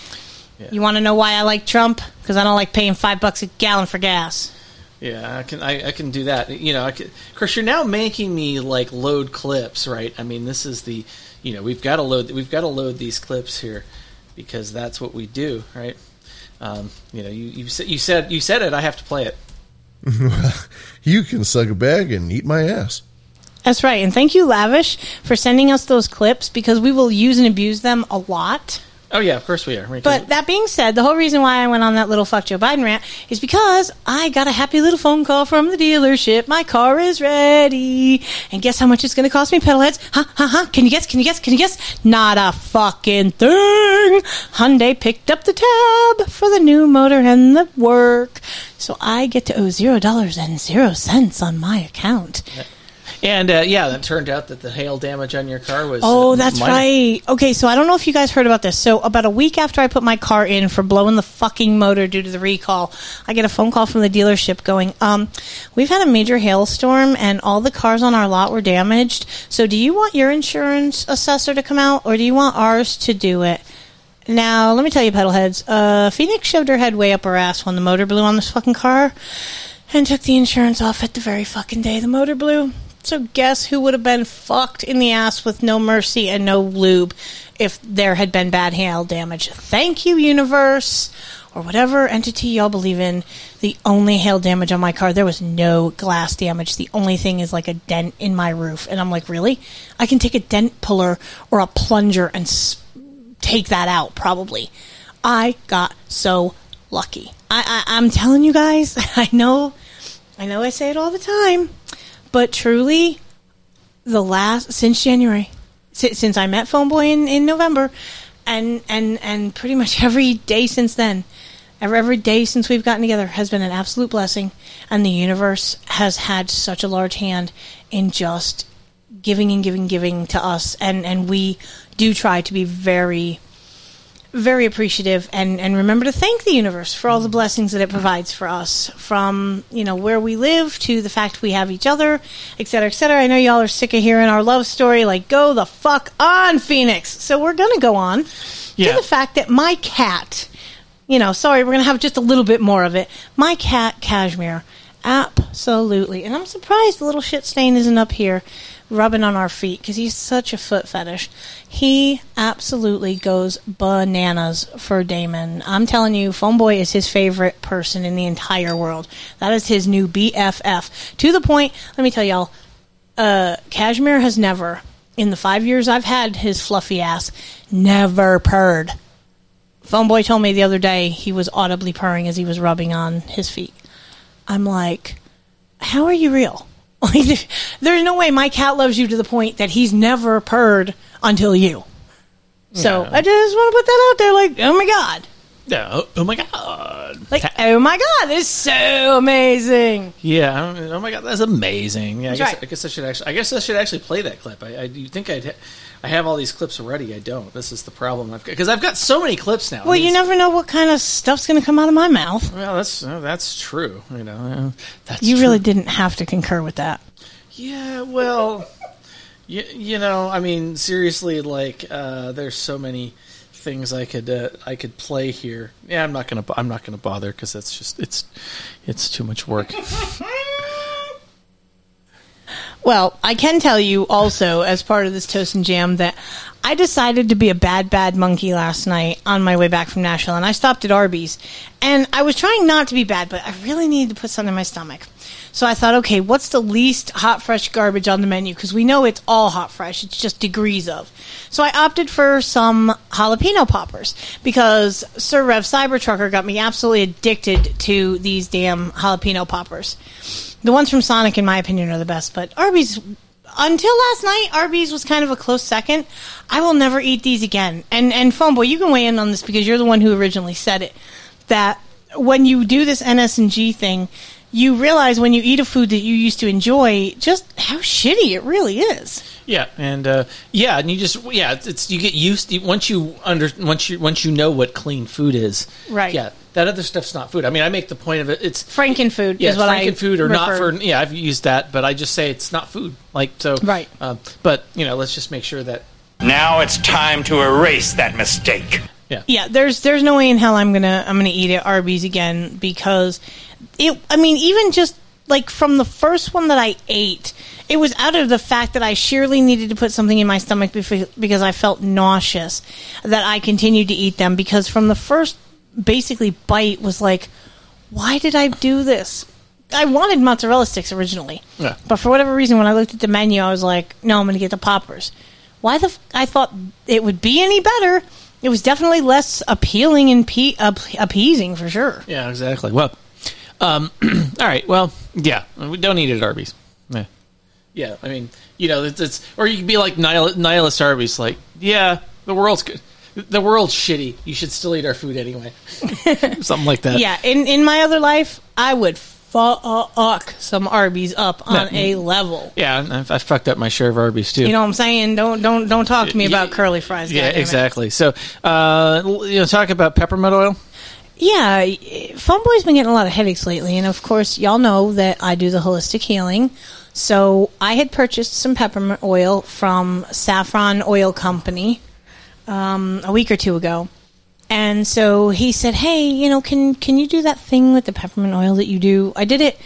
You want to know why I like Trump? Because I don't like paying five bucks a gallon for gas. Yeah, I can I, I can do that. You know, I can, of course you're now making me like load clips, right? I mean, this is the you know we've got to load we've got to load these clips here because that's what we do, right? Um, you know, you you said you said you said it. I have to play it. you can suck a bag and eat my ass. That's right, and thank you, Lavish, for sending us those clips because we will use and abuse them a lot. Oh yeah, of course we are. right, But that being said, the whole reason why I went on that little fuck Joe Biden rant is because I got a happy little phone call from the dealership. My car is ready. And guess how much it's going to cost me, pedalheads? Ha ha ha! Can you guess? Can you guess? Can you guess? Not a fucking thing. Hyundai picked up the tab for the new motor and the work. So I get to owe zero dollars and zero cents on my account. And uh, yeah, it turned out that the hail damage on your car was. Oh, uh, that's minor. right. Okay, so I don't know if you guys heard about this. So about a week after I put my car in for blowing the fucking motor due to the recall, I get a phone call from the dealership going, um, we've had a major hailstorm and all the cars on our lot were damaged. So do you want your insurance assessor to come out or do you want ours to do it? Now, let me tell you, pedalheads, uh, Phoenix shoved her head way up her ass when the motor blew on this fucking car and took the insurance off it the very fucking day the motor blew. So guess who would have been fucked in the ass with no mercy and no lube if there had been bad hail damage? Thank you, universe, or whatever entity y'all believe in. The only hail damage on my car, there was no glass damage. The only thing is like a dent in my roof, and I'm like, really? I can take a dent puller or a plunger and take that out, probably. I got so lucky. I, I I'm telling you guys, I know, I know, I say it all the time. But truly, the last since January, si- since I met Phoneboy in, in November, and and and pretty much every day since then, every every day since we've gotten together has been an absolute blessing, and the universe has had such a large hand in just giving and giving, giving to us, and and we do try to be very very appreciative and, and remember to thank the universe for all the blessings that it provides for us from you know where we live to the fact we have each other et cetera et cetera. I know y'all are sick of hearing our love story like go the fuck on phoenix. So we're gonna go on Yeah. to the fact that my cat you know sorry we're gonna have just a little bit more of it. My cat cashmere absolutely. And i'm surprised the little shit stain isn't up here rubbing on our feet because he's such a foot fetish. He absolutely goes bananas for Damon. I'm telling you, Phoneboy is his favorite person in the entire world. That is his new BFF. To the point, let me tell y'all, uh, Cashmere has never, in the five years I've had his fluffy ass, never purred. Phoneboy told me the other day he was audibly purring as he was rubbing on his feet. I'm like, how are you real? Like, there's no way my cat loves you to the point that he's never purred until you. So. I just want to put that out there. Like, oh my god, Yeah. Oh, oh my god. like, oh my god, this is so amazing. Yeah. I don't- Oh my god, that's amazing. Yeah. I guess, right. I guess I should actually. I guess I should actually play that clip. I, I you think I'd. Ha- I have all these clips already. I don't. This is the problem. I've because I've got so many clips now. Well, you never know what kind of stuff's going to come out of my mouth. Well, that's uh, that's true. You know, uh, that's you true. really didn't have to concur with that. Yeah, well, you, you know, I mean, seriously, like, uh, there's so many things I could uh, I could play here. Yeah, I'm not gonna I'm not gonna bother because that's just it's it's too much work. Well, I can tell you also, as part of this toast and jam, that I decided to be a bad, bad monkey last night on my way back from Nashville, and I stopped at Arby's. And I was trying not to be bad, but I really needed to put something in my stomach. So I thought, okay, what's the least hot, fresh garbage on the menu? Because we know it's all hot, fresh. It's just degrees of. So I opted for some jalapeno poppers because Sir Rev Cybertrucker got me absolutely addicted to these damn jalapeno poppers. The ones from Sonic, in my opinion, are the best, but Arby's. Until last night, Arby's was kind of a close second. I will never eat these again. And and Phoneboy, you can weigh in on this because you're the one who originally said it. that when you do this NS and G thing, you realize when you eat a food that you used to enjoy just how shitty it really is. Yeah, and uh, yeah, and you just yeah, it's, it's you get used you, once you under once you once you know what clean food is. Right. Yeah, that other stuff's not food. I mean, I make the point of it. It's Frankenfood yeah, is what I Frankenfood or not for. Yeah, I've used that, but I just say it's not food. Like so. Right. Um, but you know, let's just make sure that Now it's time to erase that mistake. Yeah. Yeah, there's there's no way in hell I'm gonna I'm gonna eat at Arby's again because it. I mean, even just like from the first one that I ate, it was out of the fact that I surely needed to put something in my stomach because I felt nauseous that I continued to eat them because from the first basically bite was like, why did I do this? I wanted mozzarella sticks originally. Yeah. But for whatever reason, when I looked at the menu, I was like, no, I'm going to get the poppers. Why the? F- I thought it would be any better. It was definitely less appealing and pe- ap- appeasing for sure. Yeah, exactly. Well, um, all right. Well, yeah, we don't eat it at Arby's. Yeah, yeah. I mean, you know, it's, it's or you could be like nihil- nihilist Arby's, like, yeah, the world's good. The world's shitty. You should still eat our food anyway. Something like that. Yeah, in in my other life, I would fuck some Arby's up on Yeah. a level. Yeah, I, I fucked up my share of Arby's too. You know what I'm saying? Don't don't don't talk to me Yeah, about curly fries. yeah, goddammit. exactly. So, uh, you know, talk about peppermint oil. Yeah, Phoneboy's been getting a lot of headaches lately, and of course, y'all know that I do the holistic healing. So I had purchased some peppermint oil from Saffron Oil Company um, a week or two ago, and so he said, "Hey, you know, can can you do that thing with the peppermint oil that you do?" I did it.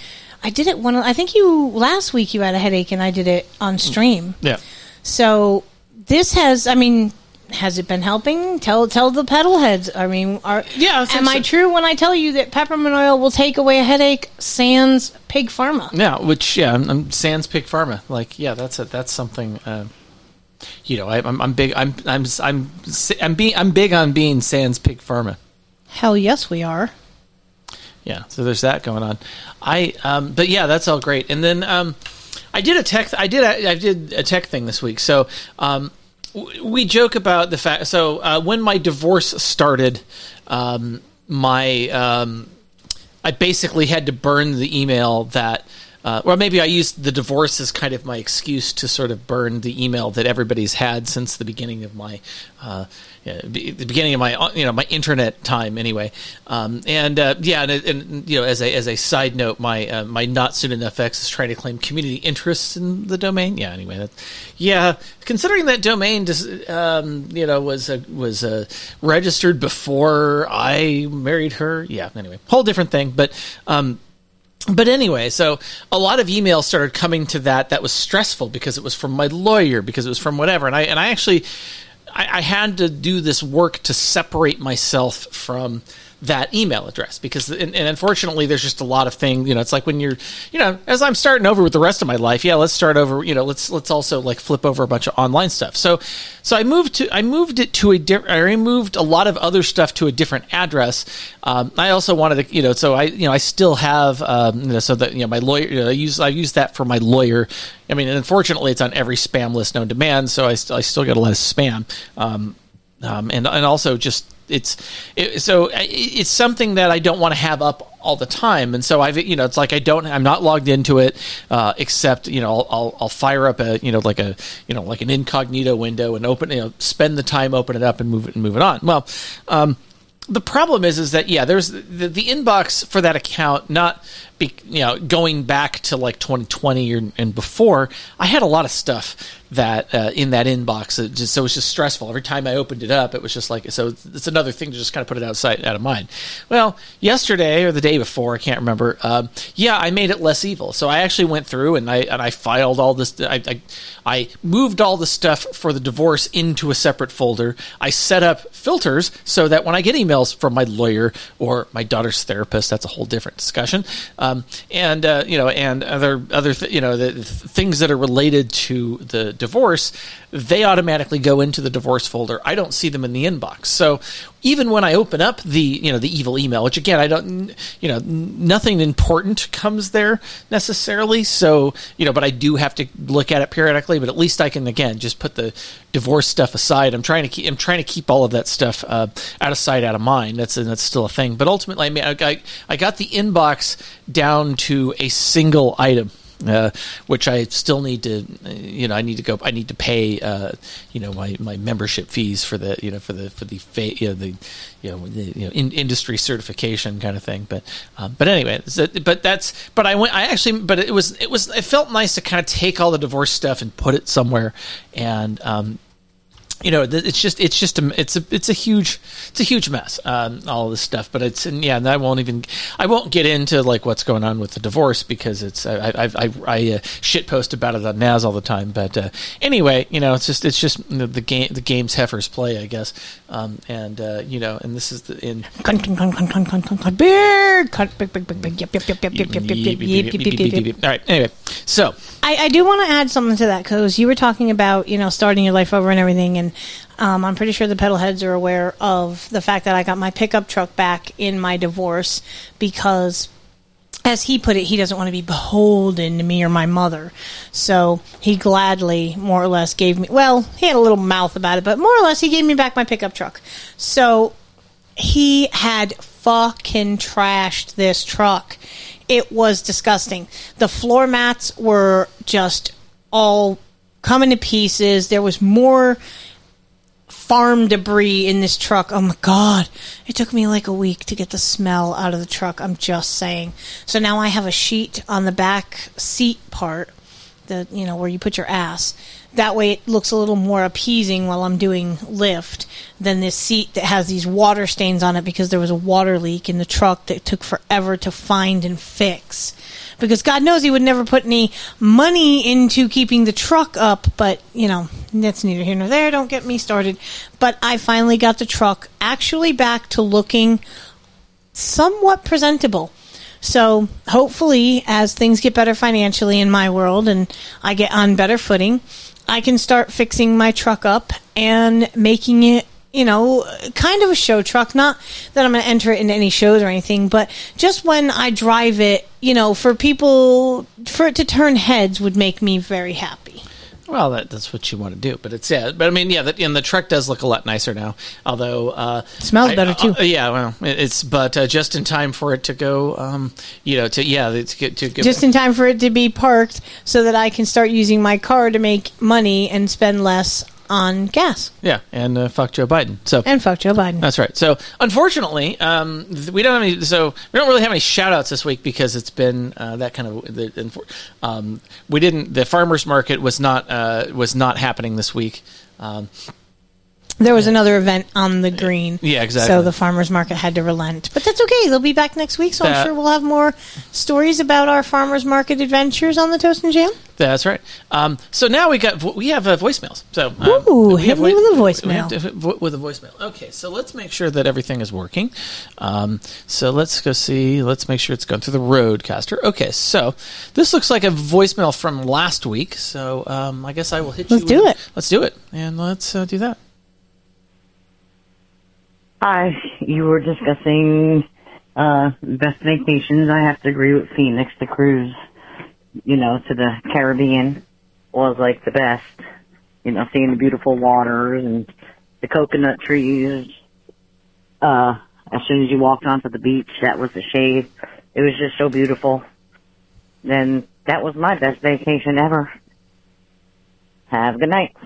I did it one. I think you last week you had a headache, and I did it on stream. Yeah. So this has, I mean, has it been helping? Tell tell the pedal heads. I mean, are yeah? Am I true when I tell you that peppermint oil will take away a headache? Sans pig pharma. Yeah, which yeah, I'm, I'm Sans Pig Pharma. Like, yeah, that's a, that's something. Uh, you know, I, I'm I'm big. I'm I'm I'm I'm being I'm big on being Sans Pig Pharma. Hell yes, we are. Yeah, so there's that going on. I um, but yeah, that's all great. And then um, I did a tech. I did I did a tech thing this week. So um, we joke about the fact. So uh, when my divorce started, um, my um, I basically had to burn the email that. Uh, or maybe I used the divorce as kind of my excuse to sort of burn the email that everybody's had since the beginning of my, uh, the beginning of my, uh, you know, my internet time anyway. Um, and uh, yeah, and, and you know, as a as a side note, my uh, my not soon enough X is trying to claim community interests in the domain. Yeah, anyway, that, yeah, considering that domain, just, um, you know, was uh, was uh, registered before I married her. Yeah, anyway, whole different thing, but. Um, but anyway, so a lot of emails started coming to that. That was stressful because it was from my lawyer, because it was from whatever. And I and I actually, I, I had to do this work to separate myself from that email address because and, and unfortunately there's just a lot of things you know it's like when you're you know as i'm starting over with the rest of my life yeah let's start over you know let's let's also like flip over a bunch of online stuff. So so i moved to i moved it to a different i removed a lot of other stuff to a different address. Um, i also wanted to you know so i you know i still have um, you know so that you know my lawyer you know, i use i use that for my lawyer. I mean unfortunately it's on every spam list known to man so i, st- I still get a lot of spam. Um, um, and and also just it's it, so it's something that I don't want to have up all the time, and so I've you know it's like I don't I'm not logged into it uh, except you know I'll, I'll I'll fire up a you know like a you know like an incognito window and open you know spend the time open it up and move it and move it on. Well, um, the problem is is that yeah there's the, the inbox for that account not be, you know going back to like 2020 or, and before i had a lot of stuff that uh, in that inbox it just so it was just stressful. Every time i opened it up it was just like so it's another thing to just kind of put it outside out of mind. Well yesterday or the day before i can't remember um, yeah i made it less evil. So i actually went through and i and i filed all this I, I i moved all the stuff for the divorce into a separate folder. I set up filters so that when i get emails from my lawyer or my daughter's therapist that's a whole different discussion and uh, you know and other other th- you know the, the things that are related to the divorce, they automatically go into the divorce folder. I don't see them in the inbox. So even when I open up the you know the evil email, which again I don't you know nothing important comes there necessarily. So you know, but I do have to look at it periodically. But at least I can again just put the divorce stuff aside. I'm trying to keep I'm trying to keep all of that stuff uh, out of sight, out of mind. That's that's still a thing. But ultimately, I mean, I, I, I got the inbox down to a single item. Uh, which I still need to, uh, you know, I need to go. I need to pay, uh, you know, my, my membership fees for the, you know, for the for the you know, the, you know, the, you know, in, industry certification kind of thing. But, um, but anyway, so, but that's, but I went, I actually, but it was, it was, it felt nice to kind of take all the divorce stuff and put it somewhere, and um, you know, it's just it's just a it's a it's a huge it's a huge mess. Um, all this stuff, but it's and yeah, and I won't even I won't get into like what's going on with the divorce because it's I I I, I uh, shit post about it on Naz all the time. But uh, anyway, you know, it's just it's just the, the game the games heifers play, I guess. Um, and uh, you know, and this is the in Cunt, cunt, cunt, cunt, cunt, cunt, cunt, cunt, big, cunt, big, big, big, big, yep, yep, yep, yep, yep, yep, yep, yep, yep, yep, yep, yep, yep. all right. Anyway, so I, I do want to add something to that because you were talking about you know starting your life over and everything, and um, I'm pretty sure the pedal heads are aware of the fact that I got my pickup truck back in my divorce because. As he put it, he doesn't want to be beholden to me or my mother. So he gladly, more or less, gave me, well, he had a little mouth about it, but more or less, he gave me back my pickup truck. So he had fucking trashed this truck. It was disgusting. The floor mats were just all coming to pieces. There was more farm debris in this truck. Oh my god. It took me like a week to get the smell out of the truck. I'm just saying. So now I have a sheet on the back seat part, the you know where you put your ass. That way it looks a little more appeasing while I'm doing lift than this seat that has these water stains on it because there was a water leak in the truck that took forever to find and fix. Because God knows he would never put any money into keeping the truck up, but you know, that's neither here nor there. Don't get me started. But I finally got the truck actually back to looking somewhat presentable. So hopefully, as things get better financially in my world and I get on better footing, I can start fixing my truck up and making it, you know, kind of a show truck. Not that I'm going to enter it into any shows or anything, but just when I drive it, you know, for people, for it to turn heads would make me very happy. Well, that, that's what you want to do, but it's yeah. But I mean, yeah, the, and the truck does look a lot nicer now. Although uh, smells I- better, too. uh, yeah, well, it- it's but uh, just in time for it to go. Um, you know, to yeah, to get to get Just in time for it to be parked so that I can start using my car to make money and spend less on gas. yeah, and uh, fuck Joe Biden. So And fuck Joe Biden. That's right. So unfortunately, um, th- we don't have any. So we don't really have any shout outs this week because it's been uh, that kind of. The, um, we didn't. The farmers market was not uh, was not happening this week. Um, There was another event on the green. Yeah, exactly. So the farmers market had to relent. But that's okay. They'll be back next week, so That- I'm sure we'll have more stories about our farmers market adventures on the Toast and Jam. that's right. Um, so now we got we have uh, voicemails. So um, Ooh, hit have me with a voicemail. to- with a voicemail. Okay, so let's make sure that everything is working. Um, so let's go see. Let's make sure it's going through the RodeCaster. Okay, so this looks like a voicemail from last week. So um, I guess I will hit Let's you. do with- it. Let's do it, and let's uh, do that. Hi, you were discussing uh, best vacations. I have to agree with Phoenix. The cruise, you know, to the Caribbean was like the best. You know, seeing the beautiful waters and the coconut trees. Uh, as soon as you walked onto the beach, that was the shade. It was just so beautiful. Then that was my best vacation ever. Have a good night.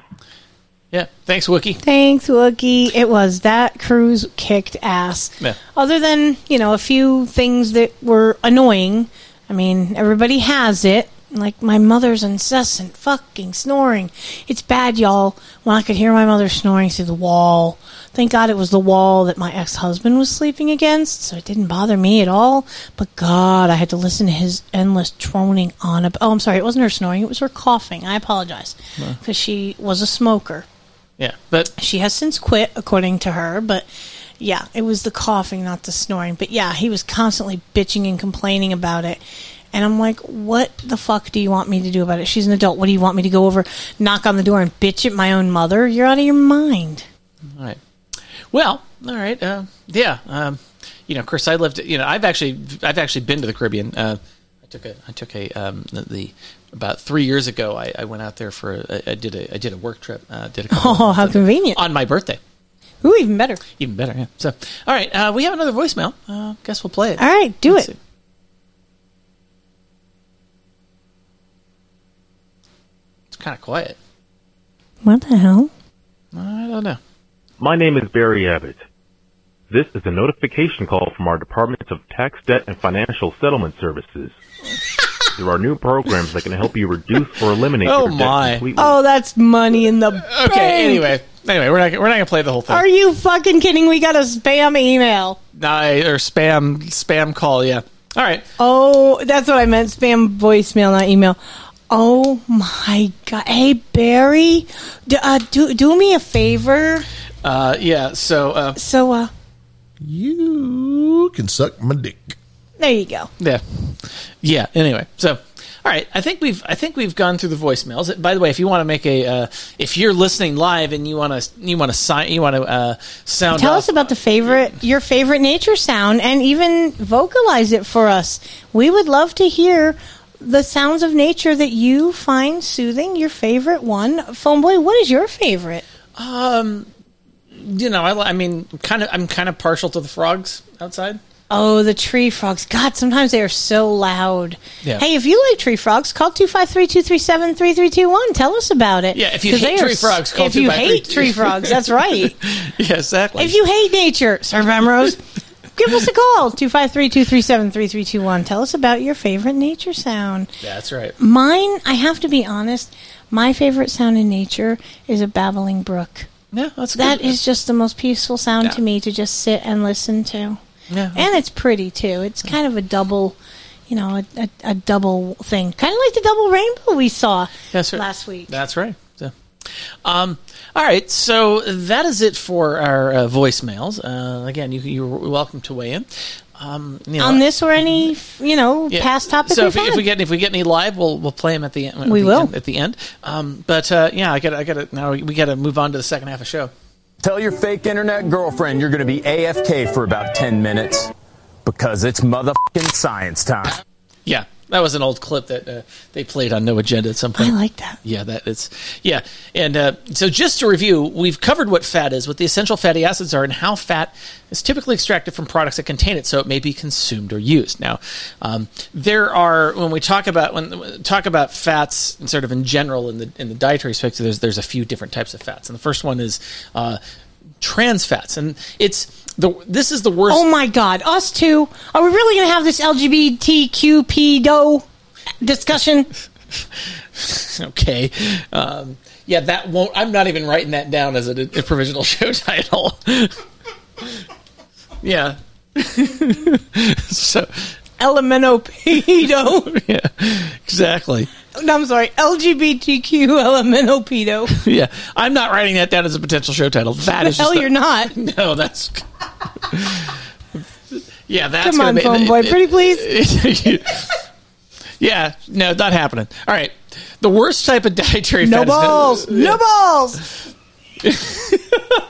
Yeah, thanks, Wookie. Thanks, Wookie. It was that cruise kicked ass. Yeah. Other than, you know, a few things that were annoying. I mean, everybody has it. Like my mother's incessant fucking snoring. It's bad, y'all. When I could hear my mother snoring through the wall. Thank God it was the wall that my ex husband was sleeping against, so it didn't bother me at all. But God, I had to listen to his endless droning on. Ab- oh, I'm sorry, it wasn't her snoring, it was her coughing. I apologize. Because she was a smoker. Yeah, but She has since quit, according to her, but yeah, it was the coughing, not the snoring. But yeah, he was constantly bitching and complaining about it. And I'm like, what the fuck do you want me to do about it? She's an adult. What do you want me to go over, knock on the door, and bitch at my own mother? You're out of your mind. All right. Well, all right. Uh, yeah. Um, you know, Chris, I lived. You know, I've actually, I've actually been to the Caribbean. Uh, I took a, I took a um, the, the about three years ago. I, I went out there for. A, I did a, I did a work trip. Uh, did a Oh, how convenient. on my birthday. Ooh, even better. Even better. Yeah. So, all right. Uh, we have another voicemail. Uh, guess we'll play it. All right, do Let's it. see. It's kind of quiet. What the hell? I don't know. My name is Barry Abbott. This is a notification call from our Department of Tax, Debt, and Financial Settlement Services. there are new programs that can help you reduce or eliminate Oh, your my. debt completely. Oh, that's money in the bank. Okay. Anyway, anyway, we're not we're not gonna play the whole thing. Are you fucking kidding? We got a spam email. Nah, or spam spam call. Yeah. All right. Oh, that's what I meant. Spam voicemail, not email. Oh my god! Hey Barry, do, uh, do do me a favor. Uh, yeah. So. Uh, So, uh, You can suck my dick. There you go. Yeah. Yeah. Anyway, so all right, I think we've I think we've gone through the voicemails. By the way, if you want to make a uh, if you're listening live and you want to you want to sign you want to uh, sound Tell off, us about the favorite, your favorite nature sound, and even vocalize it for us. We would love to hear the sounds of nature that you find soothing. Your favorite one, phone boy. What is your favorite? um you know I, I mean kind of I'm kind of partial to the frogs outside. Oh, the tree frogs. God, sometimes they are so loud. Yeah. Hey, if you like tree frogs, call 253-237-3321. Tell us about it. Yeah, if you hate are tree frogs, call If you hate tree frogs, that's right. yeah, exactly. if you hate nature, Sir Bemrose, give us a call. 253-237-3321. Tell us about your favorite nature sound. That's right. Mine, I have to be honest, my favorite sound in nature is a babbling brook. Yeah, that's That good. is just the most peaceful sound Yeah. to me to just sit and listen to. Yeah. And it's pretty too. It's kind of a double, you know, a, a, a double thing. Kind of like the double rainbow we saw right. last week. That's right. Um, all right, so that is it for our uh, voicemails. Uh, again, you, you're welcome to weigh in. Um, you know, On this or any, you know, yeah. past topic So if, we- if we get if we get any live, we'll we'll play them at the end. We the will. end- at the end. Um, but uh, yeah, I got I got to now we got to move on to the second half of the show. Tell your fake internet girlfriend you're going to be AFK for about 10 minutes because it's motherfucking science time. Yeah, that was an old clip that uh, they played on No Agenda at some point. I like that. Yeah, that it's yeah, and uh, so just to review, we've covered what fat is, what the essential fatty acids are, and how fat is typically extracted from products that contain it, so it may be consumed or used. Now, um, there are when we talk about when talk about fats, and sort of in general in the in the dietary spectrum, there's there's a few different types of fats, and the first one is uh, trans fats, and it's the this is the worst. oh my God, us too. Are we really going to have this LGBTQ pedo discussion? okay. Um, yeah, that won't. I'm not even writing that down as a, a provisional show title. yeah. so. Elemento pedo. Yeah, exactly. No, I'm sorry, LGBTQ elemento pedo. Yeah, I'm not writing that down as a potential show title. That is hell a- you're not. No, that's. yeah, that's Come on, be- phone boy, pretty please. yeah, no, not happening. All right, the worst type of dietary No fat is- balls, no balls.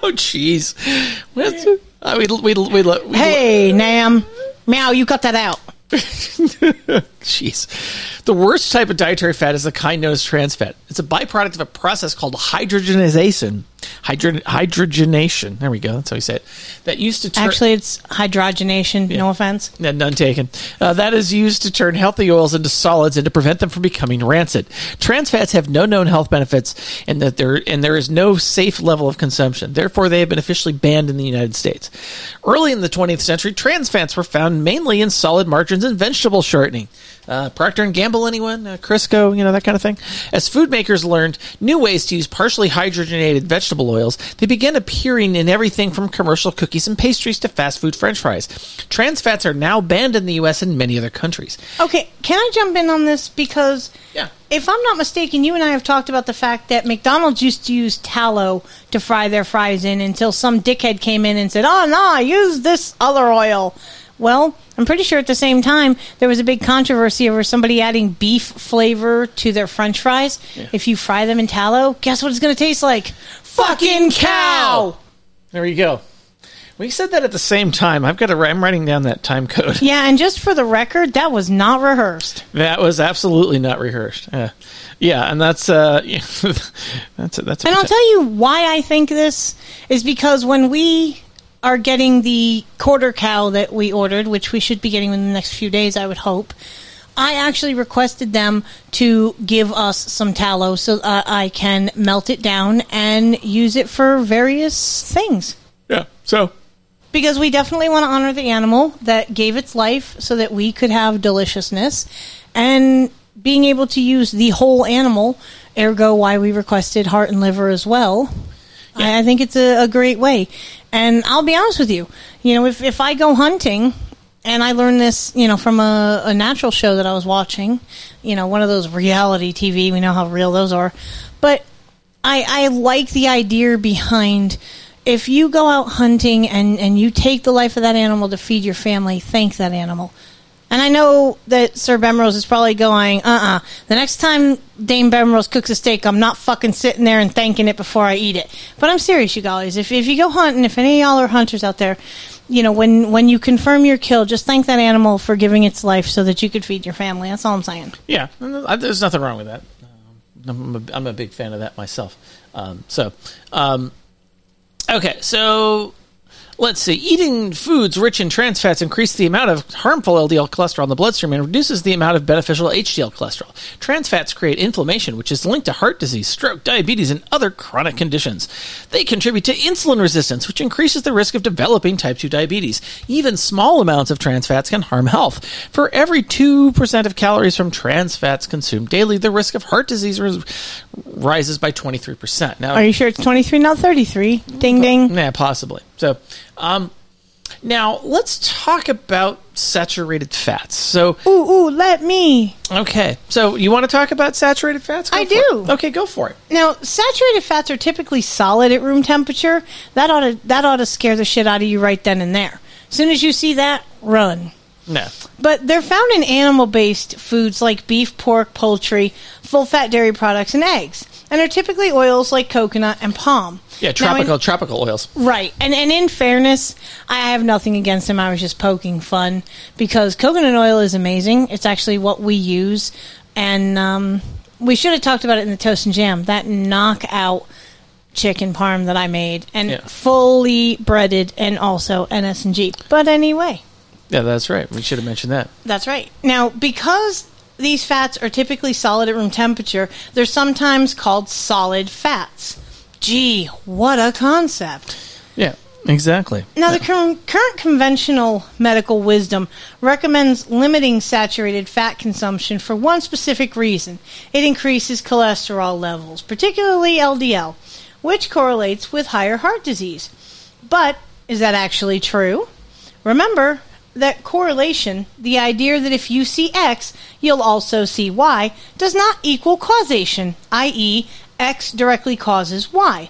oh, jeez. Uh, we we we, we, we Hey, Nam, meow, you cut that out. Jeez. The worst type of dietary fat is the kind known as trans fat. It's a byproduct of a process called hydrogenization. Hydro- hydrogenation. There we go. That's how you say it. That used to turn. Actually, it's hydrogenation. No offense. Yeah, none taken. Uh, that is used to turn healthy oils into solids and to prevent them from becoming rancid. Trans fats have no known health benefits, and that there and there is no safe level of consumption. Therefore, they have been officially banned in the United States. Early in the 20th century, trans fats were found mainly in solid margarines and vegetable shortening. Uh, Procter and Gamble, anyone? Uh, Crisco, you know that kind of thing. As food makers learned new ways to use partially hydrogenated vegetable oils, they began appearing in everything from commercial cookies and pastries to fast food French fries. Trans fats are now banned in the U.S. and many other countries. Okay, can I jump in on this because Yeah. if I'm not mistaken, you and I have talked about the fact that McDonald's used to use tallow to fry their fries in until some dickhead came in and said, "Oh no, use this other oil." Well, I'm pretty sure at the same time there was a big controversy over somebody adding beef flavor to their French fries. Yeah. If you fry them in tallow, guess what it's going to taste like? Fucking cow. There you go. We said that at the same time. I've got to. I'm writing down that time code. Yeah, and just for the record, that was not rehearsed. That was absolutely not rehearsed. Yeah, yeah, and that's uh, that's a, that's. A And I'll tell you why I think this is because when we are getting the quarter cow that we ordered, which we should be getting in the next few days, I would hope. I actually requested them to give us some tallow so uh, I can melt it down and use it for various things. Yeah. So Because we definitely want to honor the animal that gave its life so that we could have deliciousness. And being able to use the whole animal, ergo why we requested heart and liver as well. I, I think it's a, a great way. And I'll be honest with you, you know, if, if I go hunting and I learned this, you know, from a, a natural show that I was watching, you know, one of those reality TV, we know how real those are. But I, I like the idea behind if you go out hunting and, and you take the life of that animal to feed your family, thank that animal. And I know that Sir Bemrose is probably going, uh uh The next time Dame Bemrose cooks a steak, I'm not fucking sitting there and thanking it before I eat it. But I'm serious, you guys. If, if you go hunting, if any of y'all are hunters out there, you know, when, when you confirm your kill, just thank that animal for giving its life so that you could feed your family. That's all I'm saying. yeah, there's nothing wrong with that. Um, I'm a, I'm a big fan of that myself. Um, so, um, okay, so let's see. Eating foods rich in trans fats increase the amount of harmful LDL cholesterol in the bloodstream and reduces the amount of beneficial HDL cholesterol. Trans fats create inflammation, which is linked to heart disease, stroke, diabetes, and other chronic conditions. They contribute to insulin resistance, which increases the risk of developing type 2 diabetes. Even small amounts of trans fats can harm health. For every 2% of calories from trans fats consumed daily, the risk of heart disease ris- rises by 23%. Now, Are you sure it's 23, not 33? Ding ding. yeah, possibly. So, um, now let's talk about saturated fats. So, Ooh, ooh, let me. okay, so you want to talk about saturated fats? Go I do. it. Okay, go for it. Now, saturated fats are typically solid at room temperature. That ought to that ought to scare the shit out of you right then and there. As soon as you see that, run. No. But they're found in animal-based foods like beef, pork, poultry, full-fat dairy products, and eggs, and are typically oils like coconut and palm. Yeah, Now, in- tropical tropical oils. Right. And and in fairness, I have nothing against them. I was just poking fun because coconut oil is amazing. It's actually what we use and um, we should have talked about it in the toast and jam. That knockout chicken parm that I made and Yeah. fully breaded and also NS&G. But anyway, Yeah, that's right. We should have mentioned that. that's right. Now, because these fats are typically solid at room temperature, they're sometimes called solid fats. Gee, what a concept. Yeah, exactly. Now, the cur- current conventional medical wisdom recommends limiting saturated fat consumption for one specific reason it increases cholesterol levels, particularly LDL, which correlates with higher heart disease. But is that actually true? Remember that correlation, the idea that if you see X, you'll also see Y, does not equal causation, i.e., X directly causes Y.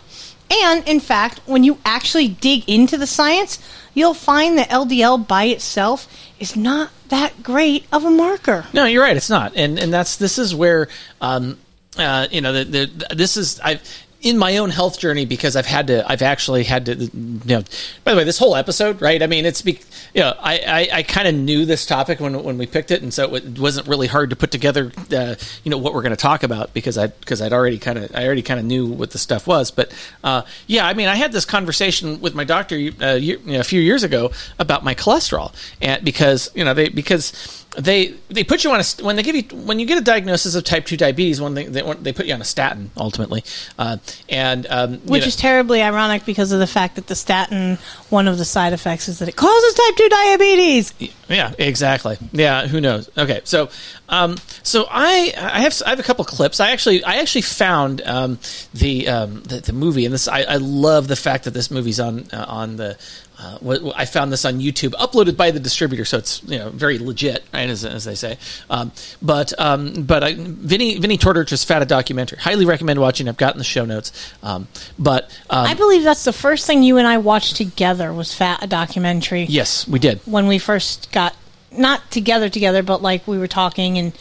And in fact, when you actually dig into the science, you'll find that LDL by itself is not that great of a marker. No, you're right. It's not, and and that's this is where, um, uh, you know, the, the this is I. In my own health journey, because I've had to, I've actually had to, you know. By the way, this whole episode, right? I mean, it's, be, you know, I, I, I kind of knew this topic when when we picked it, and so it wasn't really hard to put together, uh, you know, what we're going to talk about because I because I'd already kind of I already kind of knew what the stuff was. But uh, yeah, I mean, I had this conversation with my doctor uh, year, you know, a few years ago about my cholesterol, and because you know they because they they put you on a when they give you when you get a diagnosis of type two diabetes when they they, they put you on a statin ultimately uh, and um, Which know- is terribly ironic because of the fact that the statin, one of the side effects is that it causes type 2 diabetes. Yeah, exactly. Yeah, who knows? Okay, so um, so I I have I have a couple clips. I actually I actually found um, the, um, the the movie, and this I, I love the fact that this movie's on uh, on the uh, I found this on YouTube, uploaded by the distributor, so it's you know very legit, right? As, as they say. Um, but um, but I, Vinnie Vinnie Tortorich's Fata documentary, highly recommend watching. I've got in the show notes. Um, but um, I believe that's the first thing you and I watched together was Fat a documentary. yes, we did. When we first got not together together, but like we were talking and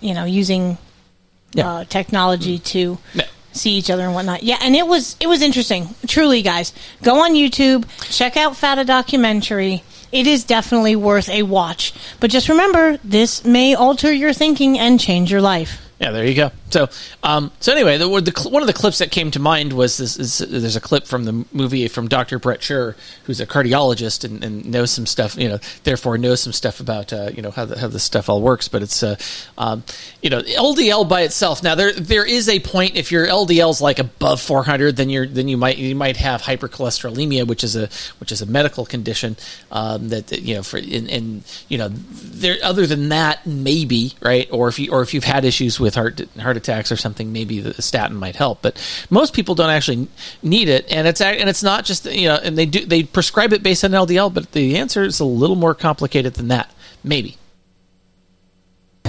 you know using uh, technology to see each other and whatnot. Yeah, and it was it was interesting. Truly, guys, go on YouTube, check out Fat a documentary. It is definitely worth a watch. But just remember, this may alter your thinking and change your life. Yeah, there you go. So, um, so anyway, the, the one of the clips that came to mind was this. Is, there's a clip from the movie from Dr. Bret Scher, who's a cardiologist and, and knows some stuff. You know, therefore knows some stuff about uh, you know how the, how this stuff all works. But it's uh, um, you know LDL by itself. Now there there is a point if your LDL's like above 400, then you're then you might you might have hypercholesterolemia, which is a which is a medical condition um, that that, you know for and you know there other than that maybe right or if you or if you've had issues with heart heart attacks or something, maybe the statin might help. But most people don't actually need it, and it's and it's not just you know, and they do they prescribe it based on LDL, but the answer is a little more complicated than that. Maybe.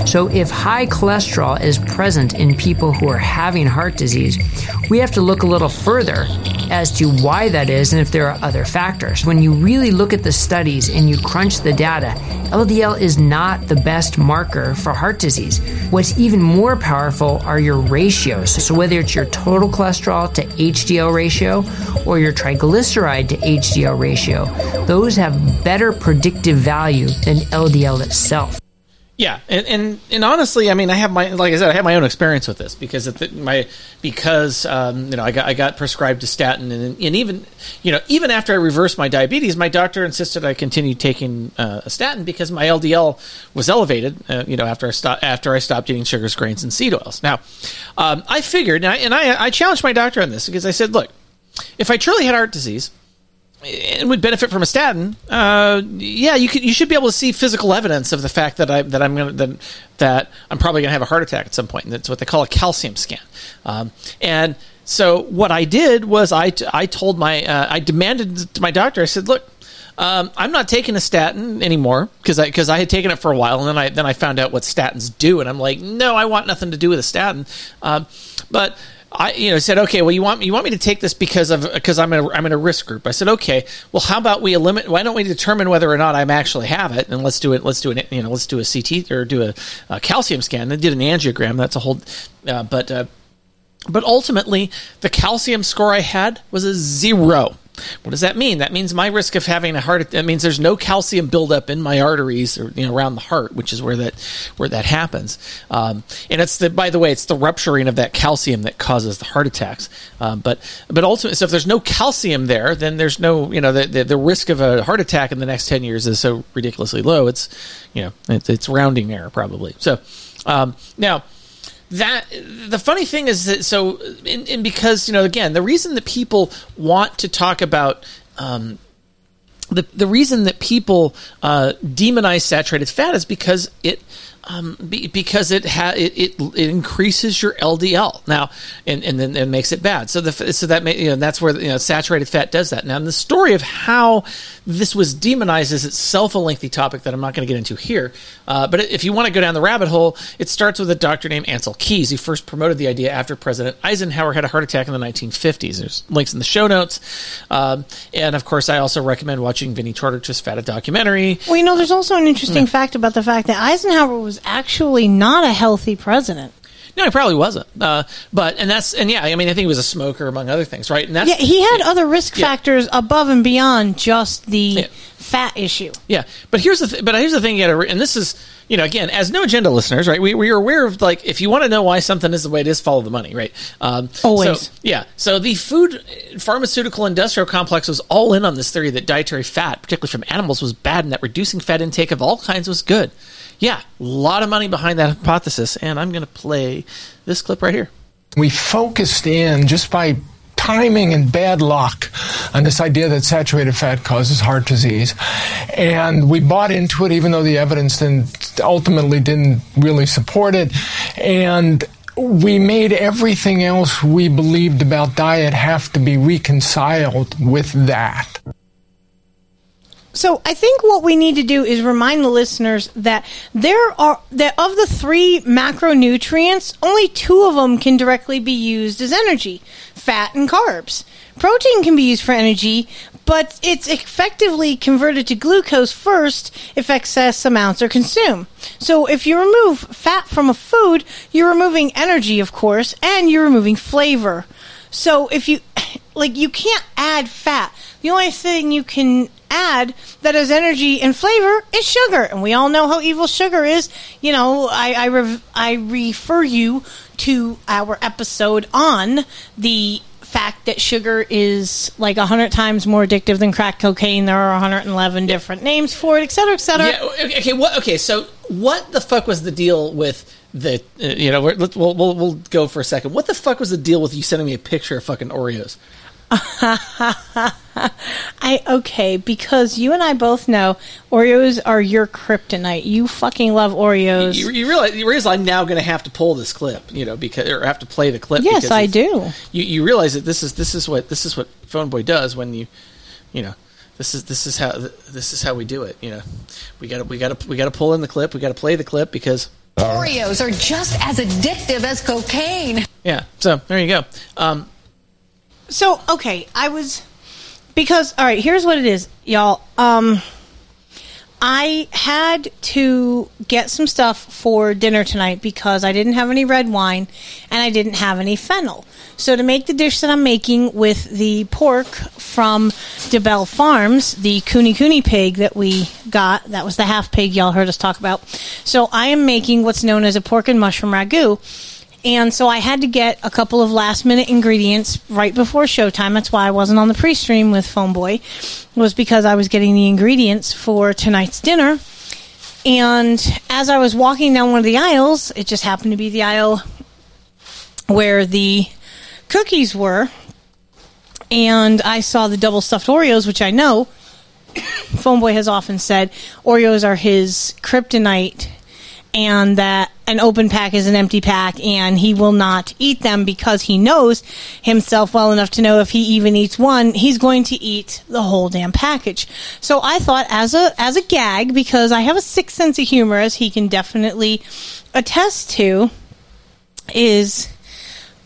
So, if high cholesterol is present in people who are having heart disease, we have to look a little further as to why that is and if there are other factors. When you really look at the studies and you crunch the data, LDL is not the best marker for heart disease. What's even more powerful are your ratios. So, whether it's your total cholesterol to HDL ratio or your triglyceride to HDL ratio, those have better predictive value than LDL itself. Yeah, and, and and honestly, I mean, I have my like I said, I have my own experience with this because the, my because um, you know I got I got prescribed a statin and and even you know even after I reversed my diabetes, my doctor insisted I continue taking uh, a statin because my LDL was elevated. Uh, you know after I stopped after I stopped eating sugars, grains, and seed oils. Now, um, I figured and I, and I I challenged my doctor on this because I said, look, if I truly had heart disease and would benefit from a statin, uh, yeah, you could, you should be able to see physical evidence of the fact that I that I'm gonna that, that I'm probably gonna have a heart attack at some point. And that's what they call a calcium scan. Um, and so what I did was I, I told my uh, I demanded to my doctor. I said, look. Um, I'm not taking a statin anymore because I because I had taken it for a while and then I then I found out what statins do and I'm like no I want nothing to do with a statin, um, but I you know said okay well you want you want me to take this because of because I'm in a, I'm in a risk group. I said okay well how about we eliminate why don't we determine whether or not I'm actually have it? And let's do it let's do it you know let's do a CT or do a, a calcium scan. They did an angiogram that's a whole uh, but uh, but ultimately the calcium score I had was a zero. What does that mean? That means my risk of having a heart. That means there's no calcium buildup in my arteries or you know around the heart, which is where that where that happens. Um, and it's the by the way, it's the rupturing of that calcium that causes the heart attacks. Um, but but ultimately, so if there's no calcium there, then there's no you know the, the the risk of a heart attack in the next ten years is so ridiculously low. It's you know it's, it's rounding error probably. So um, now that the funny thing is that so and, because you know again the reason that people want to talk about um, the the reason that people uh, demonize saturated fat is because it um, be, because it, ha- it, it it increases your LDL now, and and then it makes it bad. So the so that may, you know that's where you know saturated fat does that. Now, the story of how this was demonized is itself a lengthy topic that I'm not going to get into here. Uh, but if you want to go down the rabbit hole, it starts with a doctor named Ancel Keys, who first promoted the idea after President Eisenhower had a heart attack in the 1950s. There's links in the show notes, um, and of course, I also recommend watching Vinnie Tortorich's Fat documentary. Well, you know, there's also an interesting fact about the fact that Eisenhower was actually not a healthy president. No, he probably wasn't. Uh, but and that's and yeah, I mean, I think he was a smoker among other things, right? And that's yeah, he had other risk Yeah. factors above and beyond just the fat issue. Yeah, but here's the th- but here's the thing you got to re- and this is you know again as no agenda listeners right we we are aware of like if you want to know why something is the way it is follow the money right um, Always. so, yeah so the food pharmaceutical industrial complex was all in on this theory that dietary fat particularly from animals was bad and that reducing fat intake of all kinds was good yeah a lot of money behind that hypothesis and I'm going to play this clip right here We focused in just by timing and bad luck on this idea that saturated fat causes heart disease. And we bought into it even though the evidence didn't, ultimately didn't really support it. And we made everything else we believed about diet have to be reconciled with that. So I think what we need to do is remind the listeners that there are that of the three macronutrients, only two of them can directly be used as energy: fat and carbs. Protein can be used for energy, but it's effectively converted to glucose first if excess amounts are consumed. So if you remove fat from a food, you're removing energy, of course, and you're removing flavor. So if you like you can't add fat. The only thing you can add that has energy and flavor is sugar, and we all know how evil sugar is. You know, I I, rev- I refer you to our episode on the fact that sugar is like 100 times more addictive than crack cocaine. There are 111 different names for it, et cetera, et cetera. Yeah. Okay. okay, What? Okay. So, what the fuck was the deal with the? Uh, you know, we'll, we'll we'll go for a second. What the fuck was the deal with you sending me a picture of fucking Oreos? I okay because you and I both know Oreos are your kryptonite. You fucking love Oreos. You, you realize you realize I'm now going to have to pull this clip, you know, because or have to play the clip. Yes, because I do. You you realize that this is this is what this is what Phoneboy does when you, you know, this is this is how this is how we do it. You know, we got to we got to we got to pull in the clip. We got to play the clip because Oreos are just as addictive as cocaine. yeah. So there you go. Um, So okay, I was because all right. Here's what it is, y'all. Um, I had to get some stuff for dinner tonight because I didn't have any red wine and I didn't have any fennel. So to make the dish that I'm making with the pork from DeBell Farms, the Kune Kune pig that we got, that was the half pig y'all heard us talk about. So I am making what's known as a pork and mushroom ragu. And so I had to get a couple of last minute ingredients right before showtime. That's why I wasn't on the pre stream with Phoneboy, was because I was getting the ingredients for tonight's dinner. And as I was walking down one of the aisles, it just happened to be the aisle where the cookies were. And I saw the double stuffed Oreos, which I know Phoneboy has often said Oreos are his kryptonite and that an open pack is an empty pack and he will not eat them because he knows himself well enough to know if he even eats one he's going to eat the whole damn package so i thought as a as a gag because i have a sixth sense of humor as he can definitely attest to is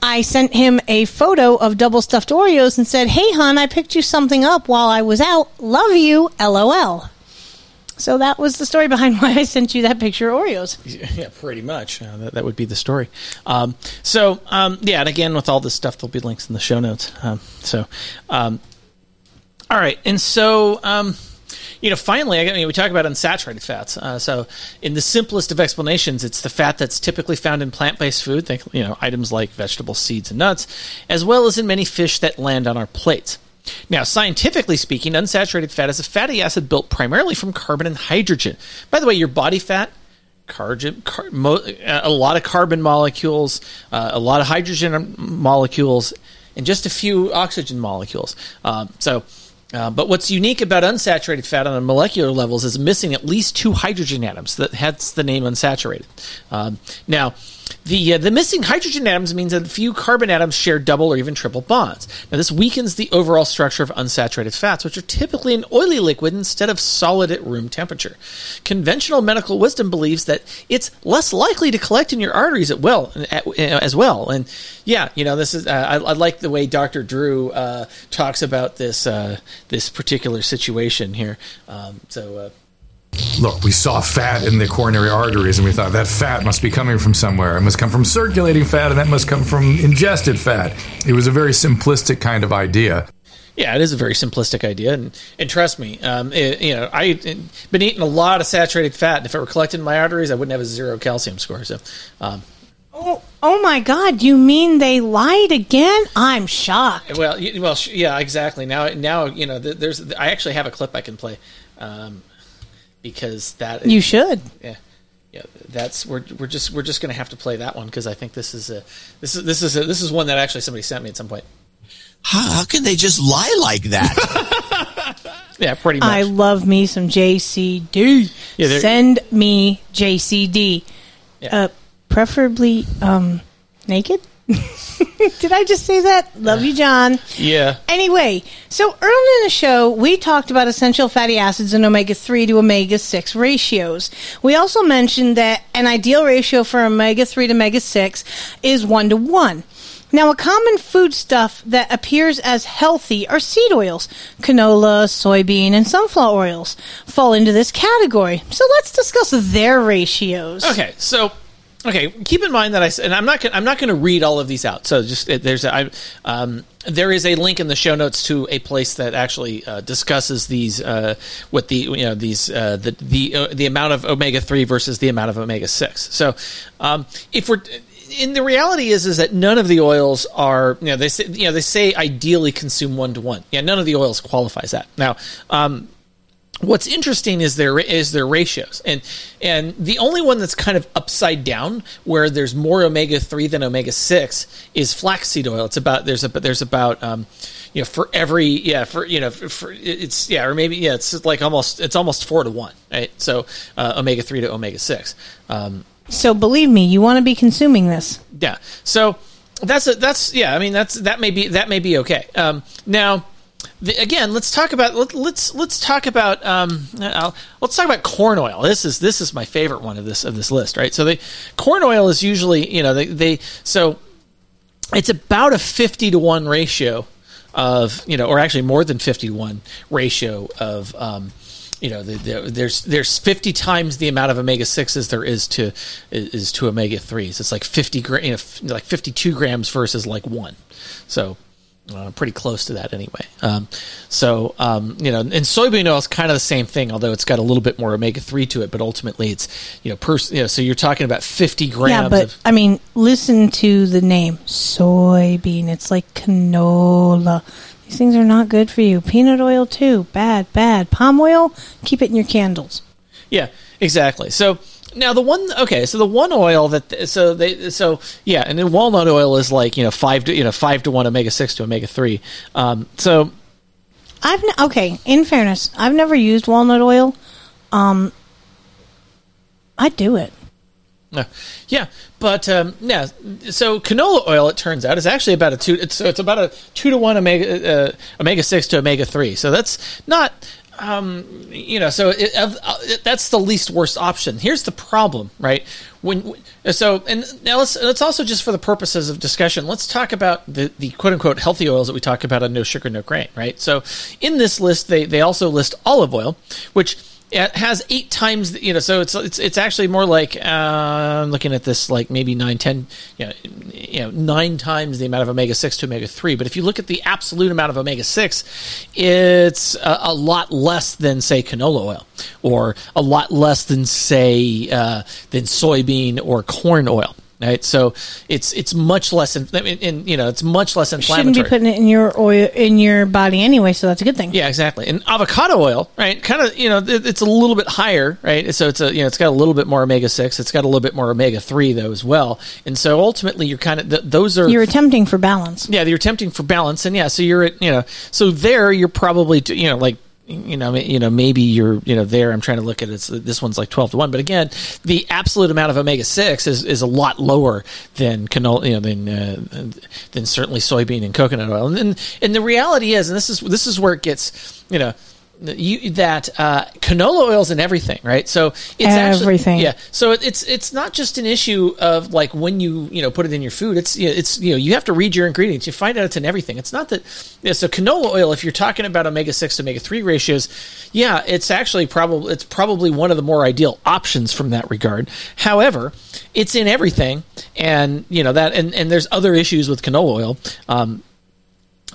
I sent him a photo of double stuffed Oreos and said, Hey, hon, I picked you something up while I was out. Love you, lol. So that was the story behind why I sent you that picture of Oreos. Yeah, pretty much. Uh, that, that would be the story. Um, so, um, yeah, and again, with all this stuff, there'll be links in the show notes. Um, so, um, all right. And so, um, you know, finally, I mean, we talk about unsaturated fats. Uh, so, in the simplest of explanations, it's the fat that's typically found in plant-based food, think you know items like vegetables, seeds, and nuts, as well as in many fish that land on our plates. Now, scientifically speaking, unsaturated fat is a fatty acid built primarily from carbon and hydrogen. By the way, your body fat, carbon, car, mo, a lot of carbon molecules, uh, a lot of hydrogen molecules, and just a few oxygen molecules. Um, so, uh, but what's unique about unsaturated fat on a molecular levels is missing at least two hydrogen atoms. That hence the name unsaturated. Um, now, the uh, the missing hydrogen atoms means that a few carbon atoms share double or even triple bonds. Now, this weakens the overall structure of unsaturated fats, which are typically an oily liquid instead of solid at room temperature. Conventional medical wisdom believes that it's less likely to collect in your arteries at well at, as well. And yeah, you know, this is uh, I, I like the way Dr. Drew uh, talks about this uh, this particular situation here. Um, so. Look, we saw fat in the coronary arteries, and we thought that fat must be coming from somewhere. It must come from circulating fat, and that must come from ingested fat. It was a very simplistic kind of idea. Yeah, it is a very simplistic idea, and, and trust me, um, it, you know, I've been eating a lot of saturated fat, and if it were collected in my arteries, I wouldn't have a zero calcium score. So, um, Oh, oh my God! You mean they lied again? I'm shocked. well, well, yeah, exactly. Now, now, you know, there's, I actually have a clip I can play, um, because that You should. yeah, yeah. That's we're we're just we're just gonna have to play that one because I think this is a this is this is a, this is one that actually somebody sent me at some point. How, how can they just lie like that? Yeah, pretty much. I love me some JCD. Yeah, Send me JCD. Uh, preferably um, naked. Did I just say that? Love you, John. Yeah. Anyway, so early in the show, we talked about essential fatty acids and omega 3 to omega 6 ratios. We also mentioned that an ideal ratio for omega 3 to omega 6 is 1 to 1. Now, a common foodstuff that appears as healthy are seed oils. Canola, soybean, and sunflower oils fall into this category. So let's discuss their ratios. Okay, so okay, keep in mind that I and I'm not gonna, I'm not going to read all of these out. So just there's a, I, um, there is a link in the show notes to a place that actually uh, discusses these uh, the you know these uh, the the uh, the amount of omega three versus the amount of omega six. So um, if we're in the reality is is that none of the oils are you know they say you know they say ideally consume one to one. Yeah, none of the oils qualifies that. Now, um, what's interesting is their is their ratios and and the only one that's kind of upside down where there's more omega 3 than omega 6 is flaxseed oil it's about there's a there's about um you know for every yeah for you know for, for it's yeah or maybe yeah it's like almost it's almost 4 to 1 right so uh, omega 3 to omega 6 um So believe me, you want to be consuming this. yeah. So that's a, that's yeah. I mean that's that may be that may be okay. Um, now. The, again, let's talk about let, let's let's talk about um, let's talk about corn oil. This is this is my favorite one of this of this list, right? So the corn oil is usually you know they, they so it's about a fifty to one ratio of you know, or actually more than fifty to one ratio of um, you know, the, the, there's there's 50 times the amount of omega sixes there is to is to omega threes. It's like 50 gra- you know, like 52 grams versus like one. So uh, pretty close to that anyway. Um, so um, you know, and soybean oil is kind of the same thing, although it's got a little bit more omega three to it. But ultimately, it's you know, per, you know, so you're talking about 50 grams. yeah, but of, I mean, listen to the name soybean. It's like canola. These things are not good for you. Peanut oil too, bad, bad. Palm oil, keep it in your candles. Yeah, exactly. So now the one okay, so the one oil that so they so yeah, and then walnut oil is like you know five to you know five to one omega six to omega three. Um, so I've n- okay. In fairness, I've never used walnut oil. Um, I do it. Uh, yeah, but um, yeah. So canola oil, it turns out, is actually about a two. It's so it's about a two to one omega uh, omega six to omega three. So that's not. Um, you know, so it, uh, that's the least worst option. Here's the problem, right? When so, and now let's let's also just for the purposes of discussion, let's talk about the the quote unquote healthy oils that we talk about on No Sugar No Grain, right? So, in this list, they they also list olive oil, which it has eight times you know so it's it's it's actually more like uh, I'm looking at this like maybe nine ten you know, you know nine times the amount of omega six to omega three. But if you look at the absolute amount of omega six it's a, a lot less than say canola oil or a lot less than say uh, than soybean or corn oil right so it's it's much less in, in, you know it's much less inflammatory Shouldn't be putting it in your oil in your body anyway, so that's a good thing. yeah, exactly. And avocado oil, right? Kind of, you know, it- it's a little bit higher, right? So it's a, you know, it's got a little bit more omega six. It's got a little bit more omega three though as well. And so ultimately, you're kind of th- those are You're attempting for balance. yeah, you're attempting for balance, and yeah, so you're at you know, so there you're probably you know like you know you know maybe you're you know there. I'm trying to look at it. This one's like twelve to one, but again, the absolute amount of omega six is, is a lot lower than canola, you know, than uh, than certainly soybean and coconut oil. And and, and the reality is, and this is this is where it gets you know. You, that uh, canola oil's in everything, right? So it's Everything. Actually, yeah. So it- it's it's not just an issue of like when you you know put it in your food. It's you know, it's you know you have to read your ingredients. You find out it's in everything. It's not that. Yeah, so canola oil, if you're talking about omega six to omega three ratios, yeah, it's actually probably it's probably one of the more ideal options from that regard. However, it's in everything, and you know that, and and there's other issues with canola oil. Um,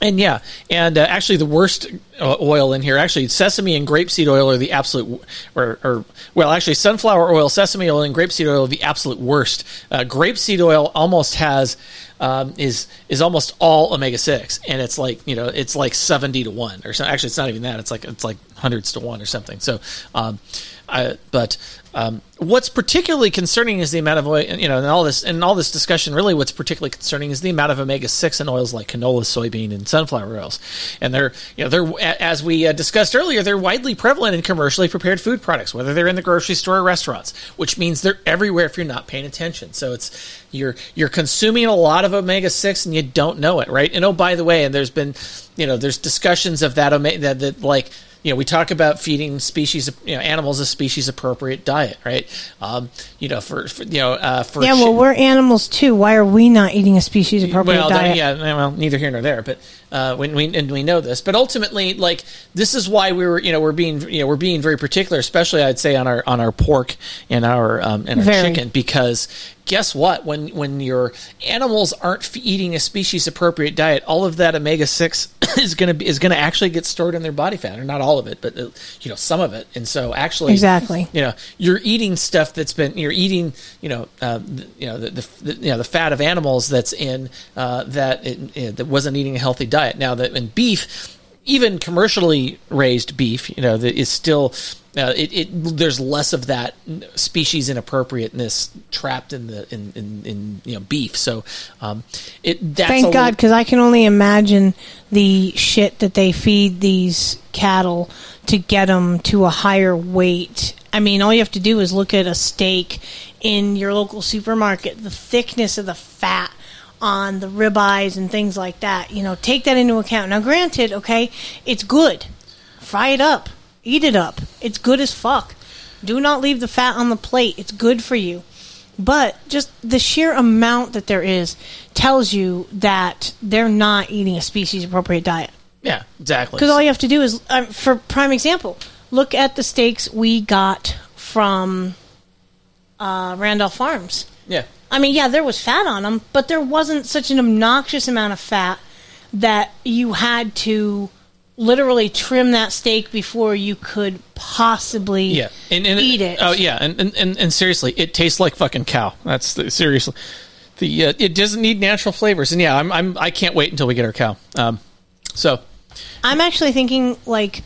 and yeah, and uh, actually, the worst uh, oil in here, actually, sesame and grapeseed oil are the absolute, or, or well, actually, sunflower oil, sesame oil, and grapeseed oil are the absolute worst. Uh, grapeseed oil almost has um, is is almost all omega six, and it's like you know, it's like seventy to one, or so. Actually, it's not even that. It's like it's like hundreds to one or something. So, um, I, but um, what's particularly concerning is the amount of oil, you know, and all this and all this discussion. Really, what's particularly concerning is the amount of omega six in oils like canola, soybean, and sunflower oils. And they're, you know, they're as we uh, discussed earlier, they're widely prevalent in commercially prepared food products, whether they're in the grocery store or restaurants, which means they're everywhere if you're not paying attention. So it's you're you're consuming a lot of omega six and you don't know it, right? And oh, by the way, and there's been, you know, there's discussions of that omega that, that like you know, we talk about feeding species, you know, animals a species appropriate diet, right? Um, you know, for, for you know, uh, for yeah, well, we're animals too. Why are we not eating a species appropriate well, diet? yeah, well, neither here nor there, but uh, when we and we know this, but ultimately, like this is why we were, you know, we're being, you know, we're being very particular, especially I'd say on our on our pork and our um, and our Very. chicken, because guess what? When when your animals aren't f- eating a species appropriate diet, all of that omega six is going to be is going to actually get stored in their body fat, or not all of it, but uh, you know some of it. And so actually, Exactly. you know, you're eating stuff that's been you're eating, you know, uh, you know the, the, the you know the fat of animals that's in uh, that it, it, that wasn't eating a healthy diet. Now that in beef, even commercially raised beef, you know, that is still. Uh, it, it there's less of that species inappropriateness trapped in the in, in, in you know beef. So um, it that's Thank a God, because I can only imagine the shit that they feed these cattle to get them to a higher weight. I mean, all you have to do is look at a steak in your local supermarket, the thickness of the fat on the ribeyes and things like that. You know, take that into account. Now, granted, okay, it's good. Fry it up, eat it up. It's good as fuck. Do not leave the fat on the plate. It's good for you. But just the sheer amount that there is tells you that they're not eating a species appropriate diet. yeah exactly Because all you have to do is, um, for prime example, look at the steaks we got from uh, Randolph Farms. Yeah I mean, yeah, there was fat on them, but there wasn't such an obnoxious amount of fat that you had to literally trim that steak before you could possibly Yeah, and, and eat it. Oh yeah, and, and, and, and seriously, it tastes like fucking cow. That's the, seriously. The uh, it doesn't need natural flavors, and yeah, I'm, I'm I can't wait until we get our cow. Um, so I'm actually thinking like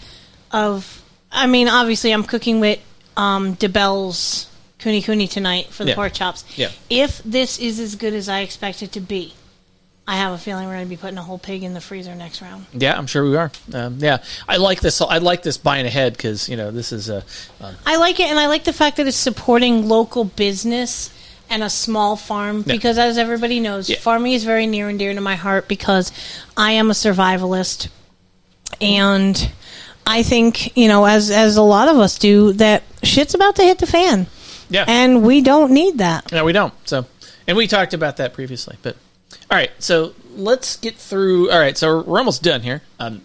of. I mean, obviously, I'm cooking with um, DeBell's Kune Kune tonight for the Yeah. pork chops. Yeah. If this is as good as I expect it to be, I have a feeling we're going to be putting a whole pig in the freezer next round. yeah, I'm sure we are. Um, yeah, I like this. I like this buying ahead because you know this is a. Um, I like it, and I like the fact that it's supporting local business and a small farm Yeah. because, as everybody knows, farming is very near and dear to my heart because I am a survivalist, and I think you know, as as a lot of us do, that shit's about to hit the fan. Yeah. and we don't need that. No, we don't. So, and we talked about that previously. But all right, so let's get through. All right, so we're almost done here. Um,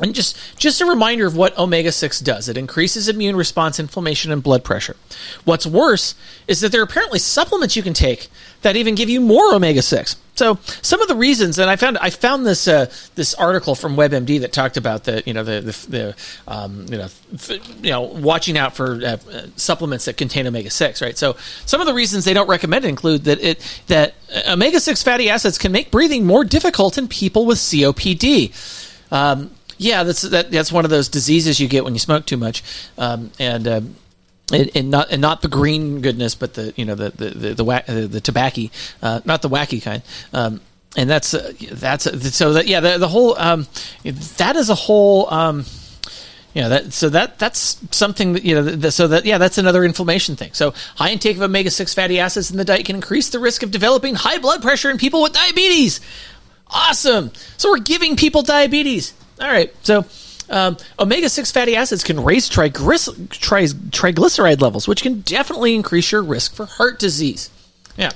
and just just a reminder of what omega six does. It increases immune response, inflammation, and blood pressure. What's worse is that there are apparently supplements you can take that even give you more omega six. So some of the reasons, and I found I found this uh, this article from WebMD that talked about the you know the the, the um, you know f- you know watching out for uh, supplements that contain omega six. Right. So some of the reasons they don't recommend include that it that omega six fatty acids can make breathing more difficult in people with COPD. Um, yeah, that's that, that's one of those diseases you get when you smoke too much, um, and. Um, and, and not and not the green goodness, but the you know the the the the, the, the tobacco, uh, not the wacky kind. Um, and that's uh, that's uh, so that yeah the, the whole um, that is a whole um, yeah that so that that's something that you know th- so that yeah that's another inflammation thing. So high intake of omega six fatty acids in the diet can increase the risk of developing high blood pressure in people with diabetes. Awesome. So we're giving people diabetes. All right. So um, omega 6 fatty acids can raise tri- triglyceride levels, which can definitely increase your risk for heart disease. Yeah.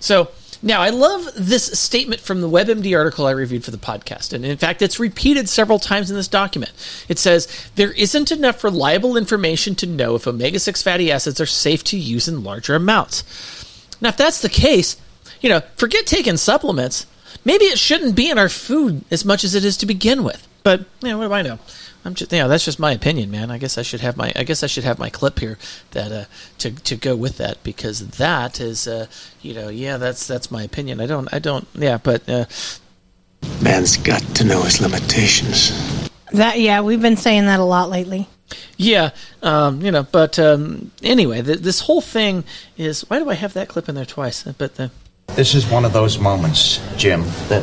So now I love this statement from the WebMD article I reviewed for the podcast. And in fact, it's repeated several times in this document. It says there isn't enough reliable information to know if omega 6 fatty acids are safe to use in larger amounts. Now, if that's the case, you know, forget taking supplements. Maybe it shouldn't be in our food as much as it is to begin with. But you know, what do I know? I'm just, you know, that's just my opinion, man. I guess I should have my, I guess I should have my clip here that uh, to to go with that because that is, uh, you know, yeah, that's that's my opinion. I don't, I don't, yeah, but uh, Man's got to know his limitations. That yeah, we've been saying that a lot lately. yeah, um, you know, but um, anyway, th- this whole thing is. Why do I have that clip in there twice? But the, This is one of those moments, Jim, that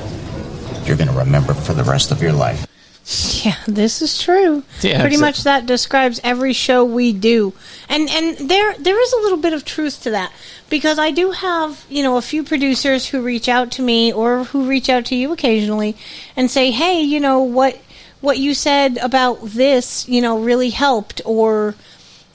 you're going to remember for the rest of your life. Yeah, this is true. Yeah, Pretty much that describes every show we do. And and there there is a little bit of truth to that because I do have, you know, a few producers who reach out to me or who reach out to you occasionally and say, "Hey, you know, what what you said about this, you know, really helped or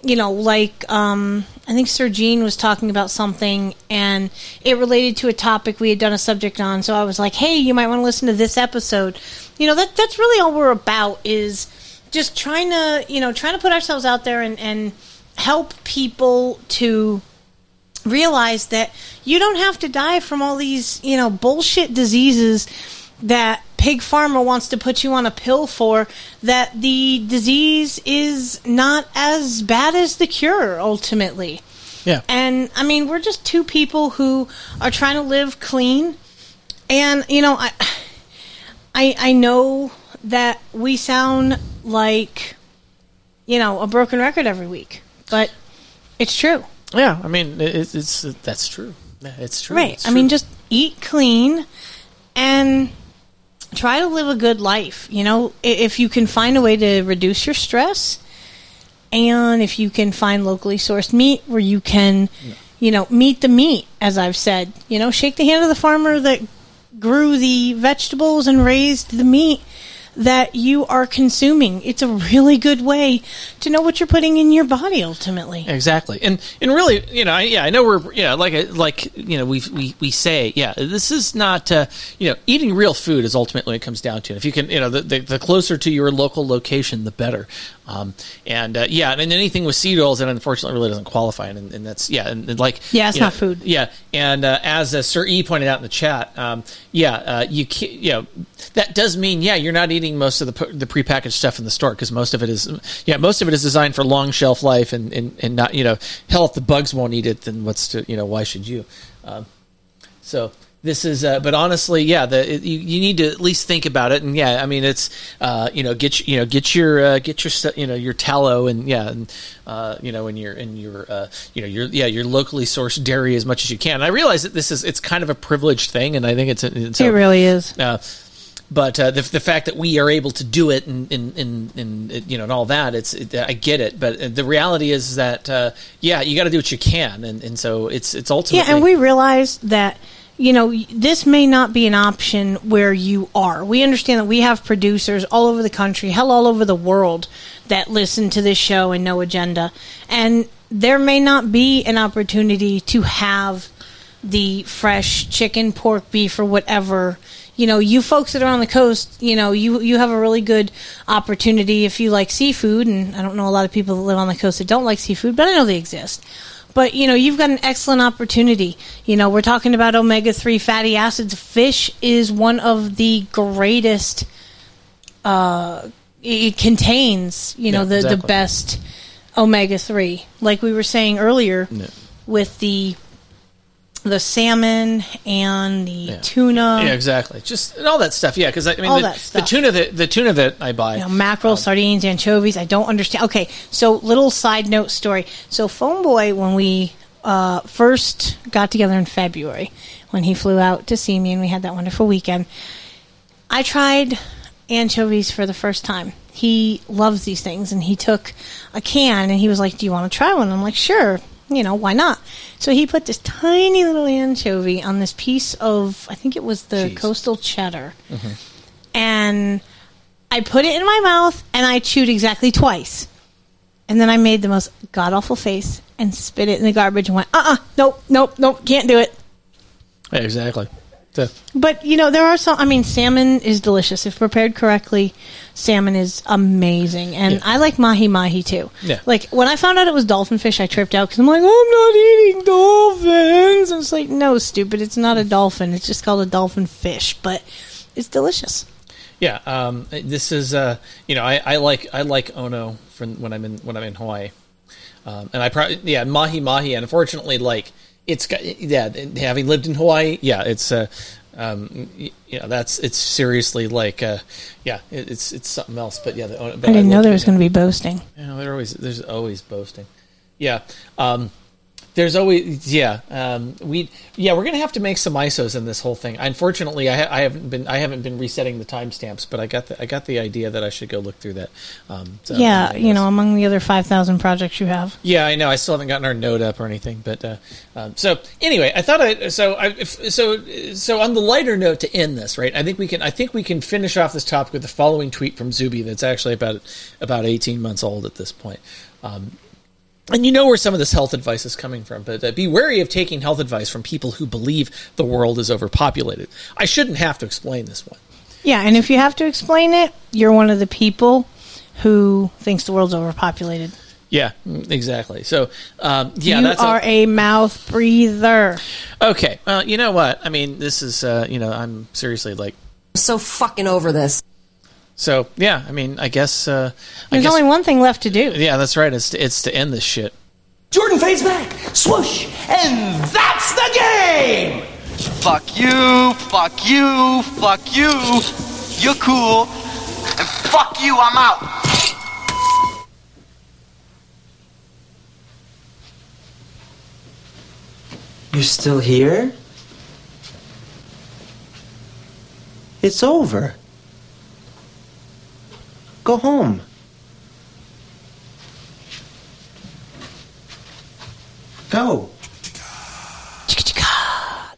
you know, like um, I think Sir Jean was talking about something, and it related to a topic we had done a subject on. So I was like, "Hey, you might want to listen to this episode." You know, that that's really all we're about is just trying to, you know, trying to put ourselves out there and and help people to realize that you don't have to die from all these, you know, bullshit diseases that Big Pharma wants to put you on a pill for, that the disease is not as bad as the cure ultimately. Yeah. And I mean, we're just two people who are trying to live clean. And, you know, I I I know that we sound like you know, a broken record every week, but it's true. Yeah, I mean, it, it's, that's true. Yeah, it's true. Right. It's I mean, just eat clean and try to live a good life. You know, if you can find a way to reduce your stress and if you can find locally sourced meat where you can, you know, meet the meat, as I've said, you know, shake the hand of the farmer that grew the vegetables and raised the meat that you are consuming. It's a really good way to know what you're putting in your body ultimately. Exactly, and and really, you know, I, yeah, I know we're, yeah, like like you know, we we we say, yeah, this is not, uh, you know, eating real food is ultimately what it comes down to. If you can, you know, the the, the closer to your local location, the better. Um, and uh, yeah, and anything with seed oils, and unfortunately, really doesn't qualify, and, and that's yeah, and, and like Yeah, it's you know, not food. Yeah, and uh, as uh, Sir E pointed out in the chat, um, yeah, uh, you can, you know, that does mean yeah, you're not eating most of the the prepackaged stuff in the store because most of it is yeah, most of it is designed for long shelf life and, and and not you know, hell if the bugs won't eat it, then what's to you know why should you? Um, so this is, uh, but honestly, yeah, the you, you need to at least think about it, and yeah, I mean it's uh, you know get you know get your uh, get your you know your tallow and yeah, and uh, you know and your and your uh, you know your yeah your locally sourced dairy as much as you can. And I realize that this is it's kind of a privileged thing, and I think it's, it's it really is. uh, but uh, the, the fact that we are able to do it and, and, and, and you know and all that, it's it, I get it. But the reality is that uh, yeah, you got to do what you can, and, and so it's it's ultimately Yeah, and we realize that you know this may not be an option where you are. We understand that we have producers all over the country, hell, all over the world that listen to this show and no agenda, and there may not be an opportunity to have the fresh chicken, pork, beef, or whatever. You know, you folks that are on the coast, you know, you you have a really good opportunity if you like seafood, and I don't know a lot of people that live on the coast that don't like seafood, but I know they exist. But you know, you've got an excellent opportunity. You know, we're talking about omega three fatty acids. Fish is one of the greatest. Uh, it contains, you know, Yeah, the the best omega three. Like we were saying earlier, Yeah. with the the salmon and the tuna, yeah, exactly. Just and all that stuff. Yeah, because I mean, All the, that the tuna that the tuna that I buy. you know, mackerel, sardines, anchovies. I don't understand. Okay, so little side note story. So Phoneboy, when we uh, first got together in February, when he flew out to see me and we had that wonderful weekend, I tried anchovies for the first time. He loves these things, and he took a can and he was like, "Do you want to try one?" I'm like, "Sure." You know, why not? So he put this tiny little anchovy on this piece of, I think it was the coastal cheddar and I put it in my mouth and I chewed exactly twice. And then I made the most god awful face and spit it in the garbage and went, uh uh nope, nope, nope, can't do it. Yeah, exactly. So- But, you know, there are some, I mean, salmon is delicious. If prepared correctly, salmon is amazing. And I like mahi mahi too. Yeah. Like, when I found out it was dolphin fish, I tripped out because I'm like, I'm not eating dolphins. And it's like, no, stupid, it's not a dolphin. It's just called a dolphin fish. But it's delicious. Yeah, um, this is uh, you know I, I like I like Ono from when I'm in when I'm in Hawaii, um, and I probably yeah mahi mahi. And unfortunately, like it's got yeah having lived in Hawaii, yeah it's uh, um, you know that's it's seriously like uh, yeah it, it's it's something else. But yeah, the, but I didn't know there was going to be boasting. You know, they're always there's always boasting. Yeah. Um, there's always yeah um, we yeah we're gonna have to make some ISOs in this whole thing. Unfortunately, I, ha- I haven't been I haven't been resetting the timestamps, but I got the I got the idea that I should go look through that. Um, so, yeah, you know, among the other 5,000 projects you have. Yeah, I know. I still haven't gotten our note up or anything, but uh, um, so anyway, I thought I so I if, so so on the lighter note to end this, right? I think we can I think we can finish off this topic with the following tweet from Zuby that's actually about about eighteen months old at this point. Um, and you know where some of this health advice is coming from, but uh, be wary of taking health advice from people who believe the world is overpopulated. I shouldn't have to explain this one. Yeah, and if you have to explain it, you're one of the people who thinks the world's overpopulated. Yeah, mm, exactly. So, um, yeah, you that's are a mouth breather. okay. Well, you know what? I mean, this is uh, you know, I'm seriously like so fucking over this. So yeah, I mean, I guess uh, I There's guess, only one thing left to do. yeah, that's right. It's to, it's to end this shit. Jordan fades back, swoosh, and that's the game! Fuck you, fuck you, fuck you. You're cool. And fuck you, I'm out. You're still here? It's over. Go home. Go.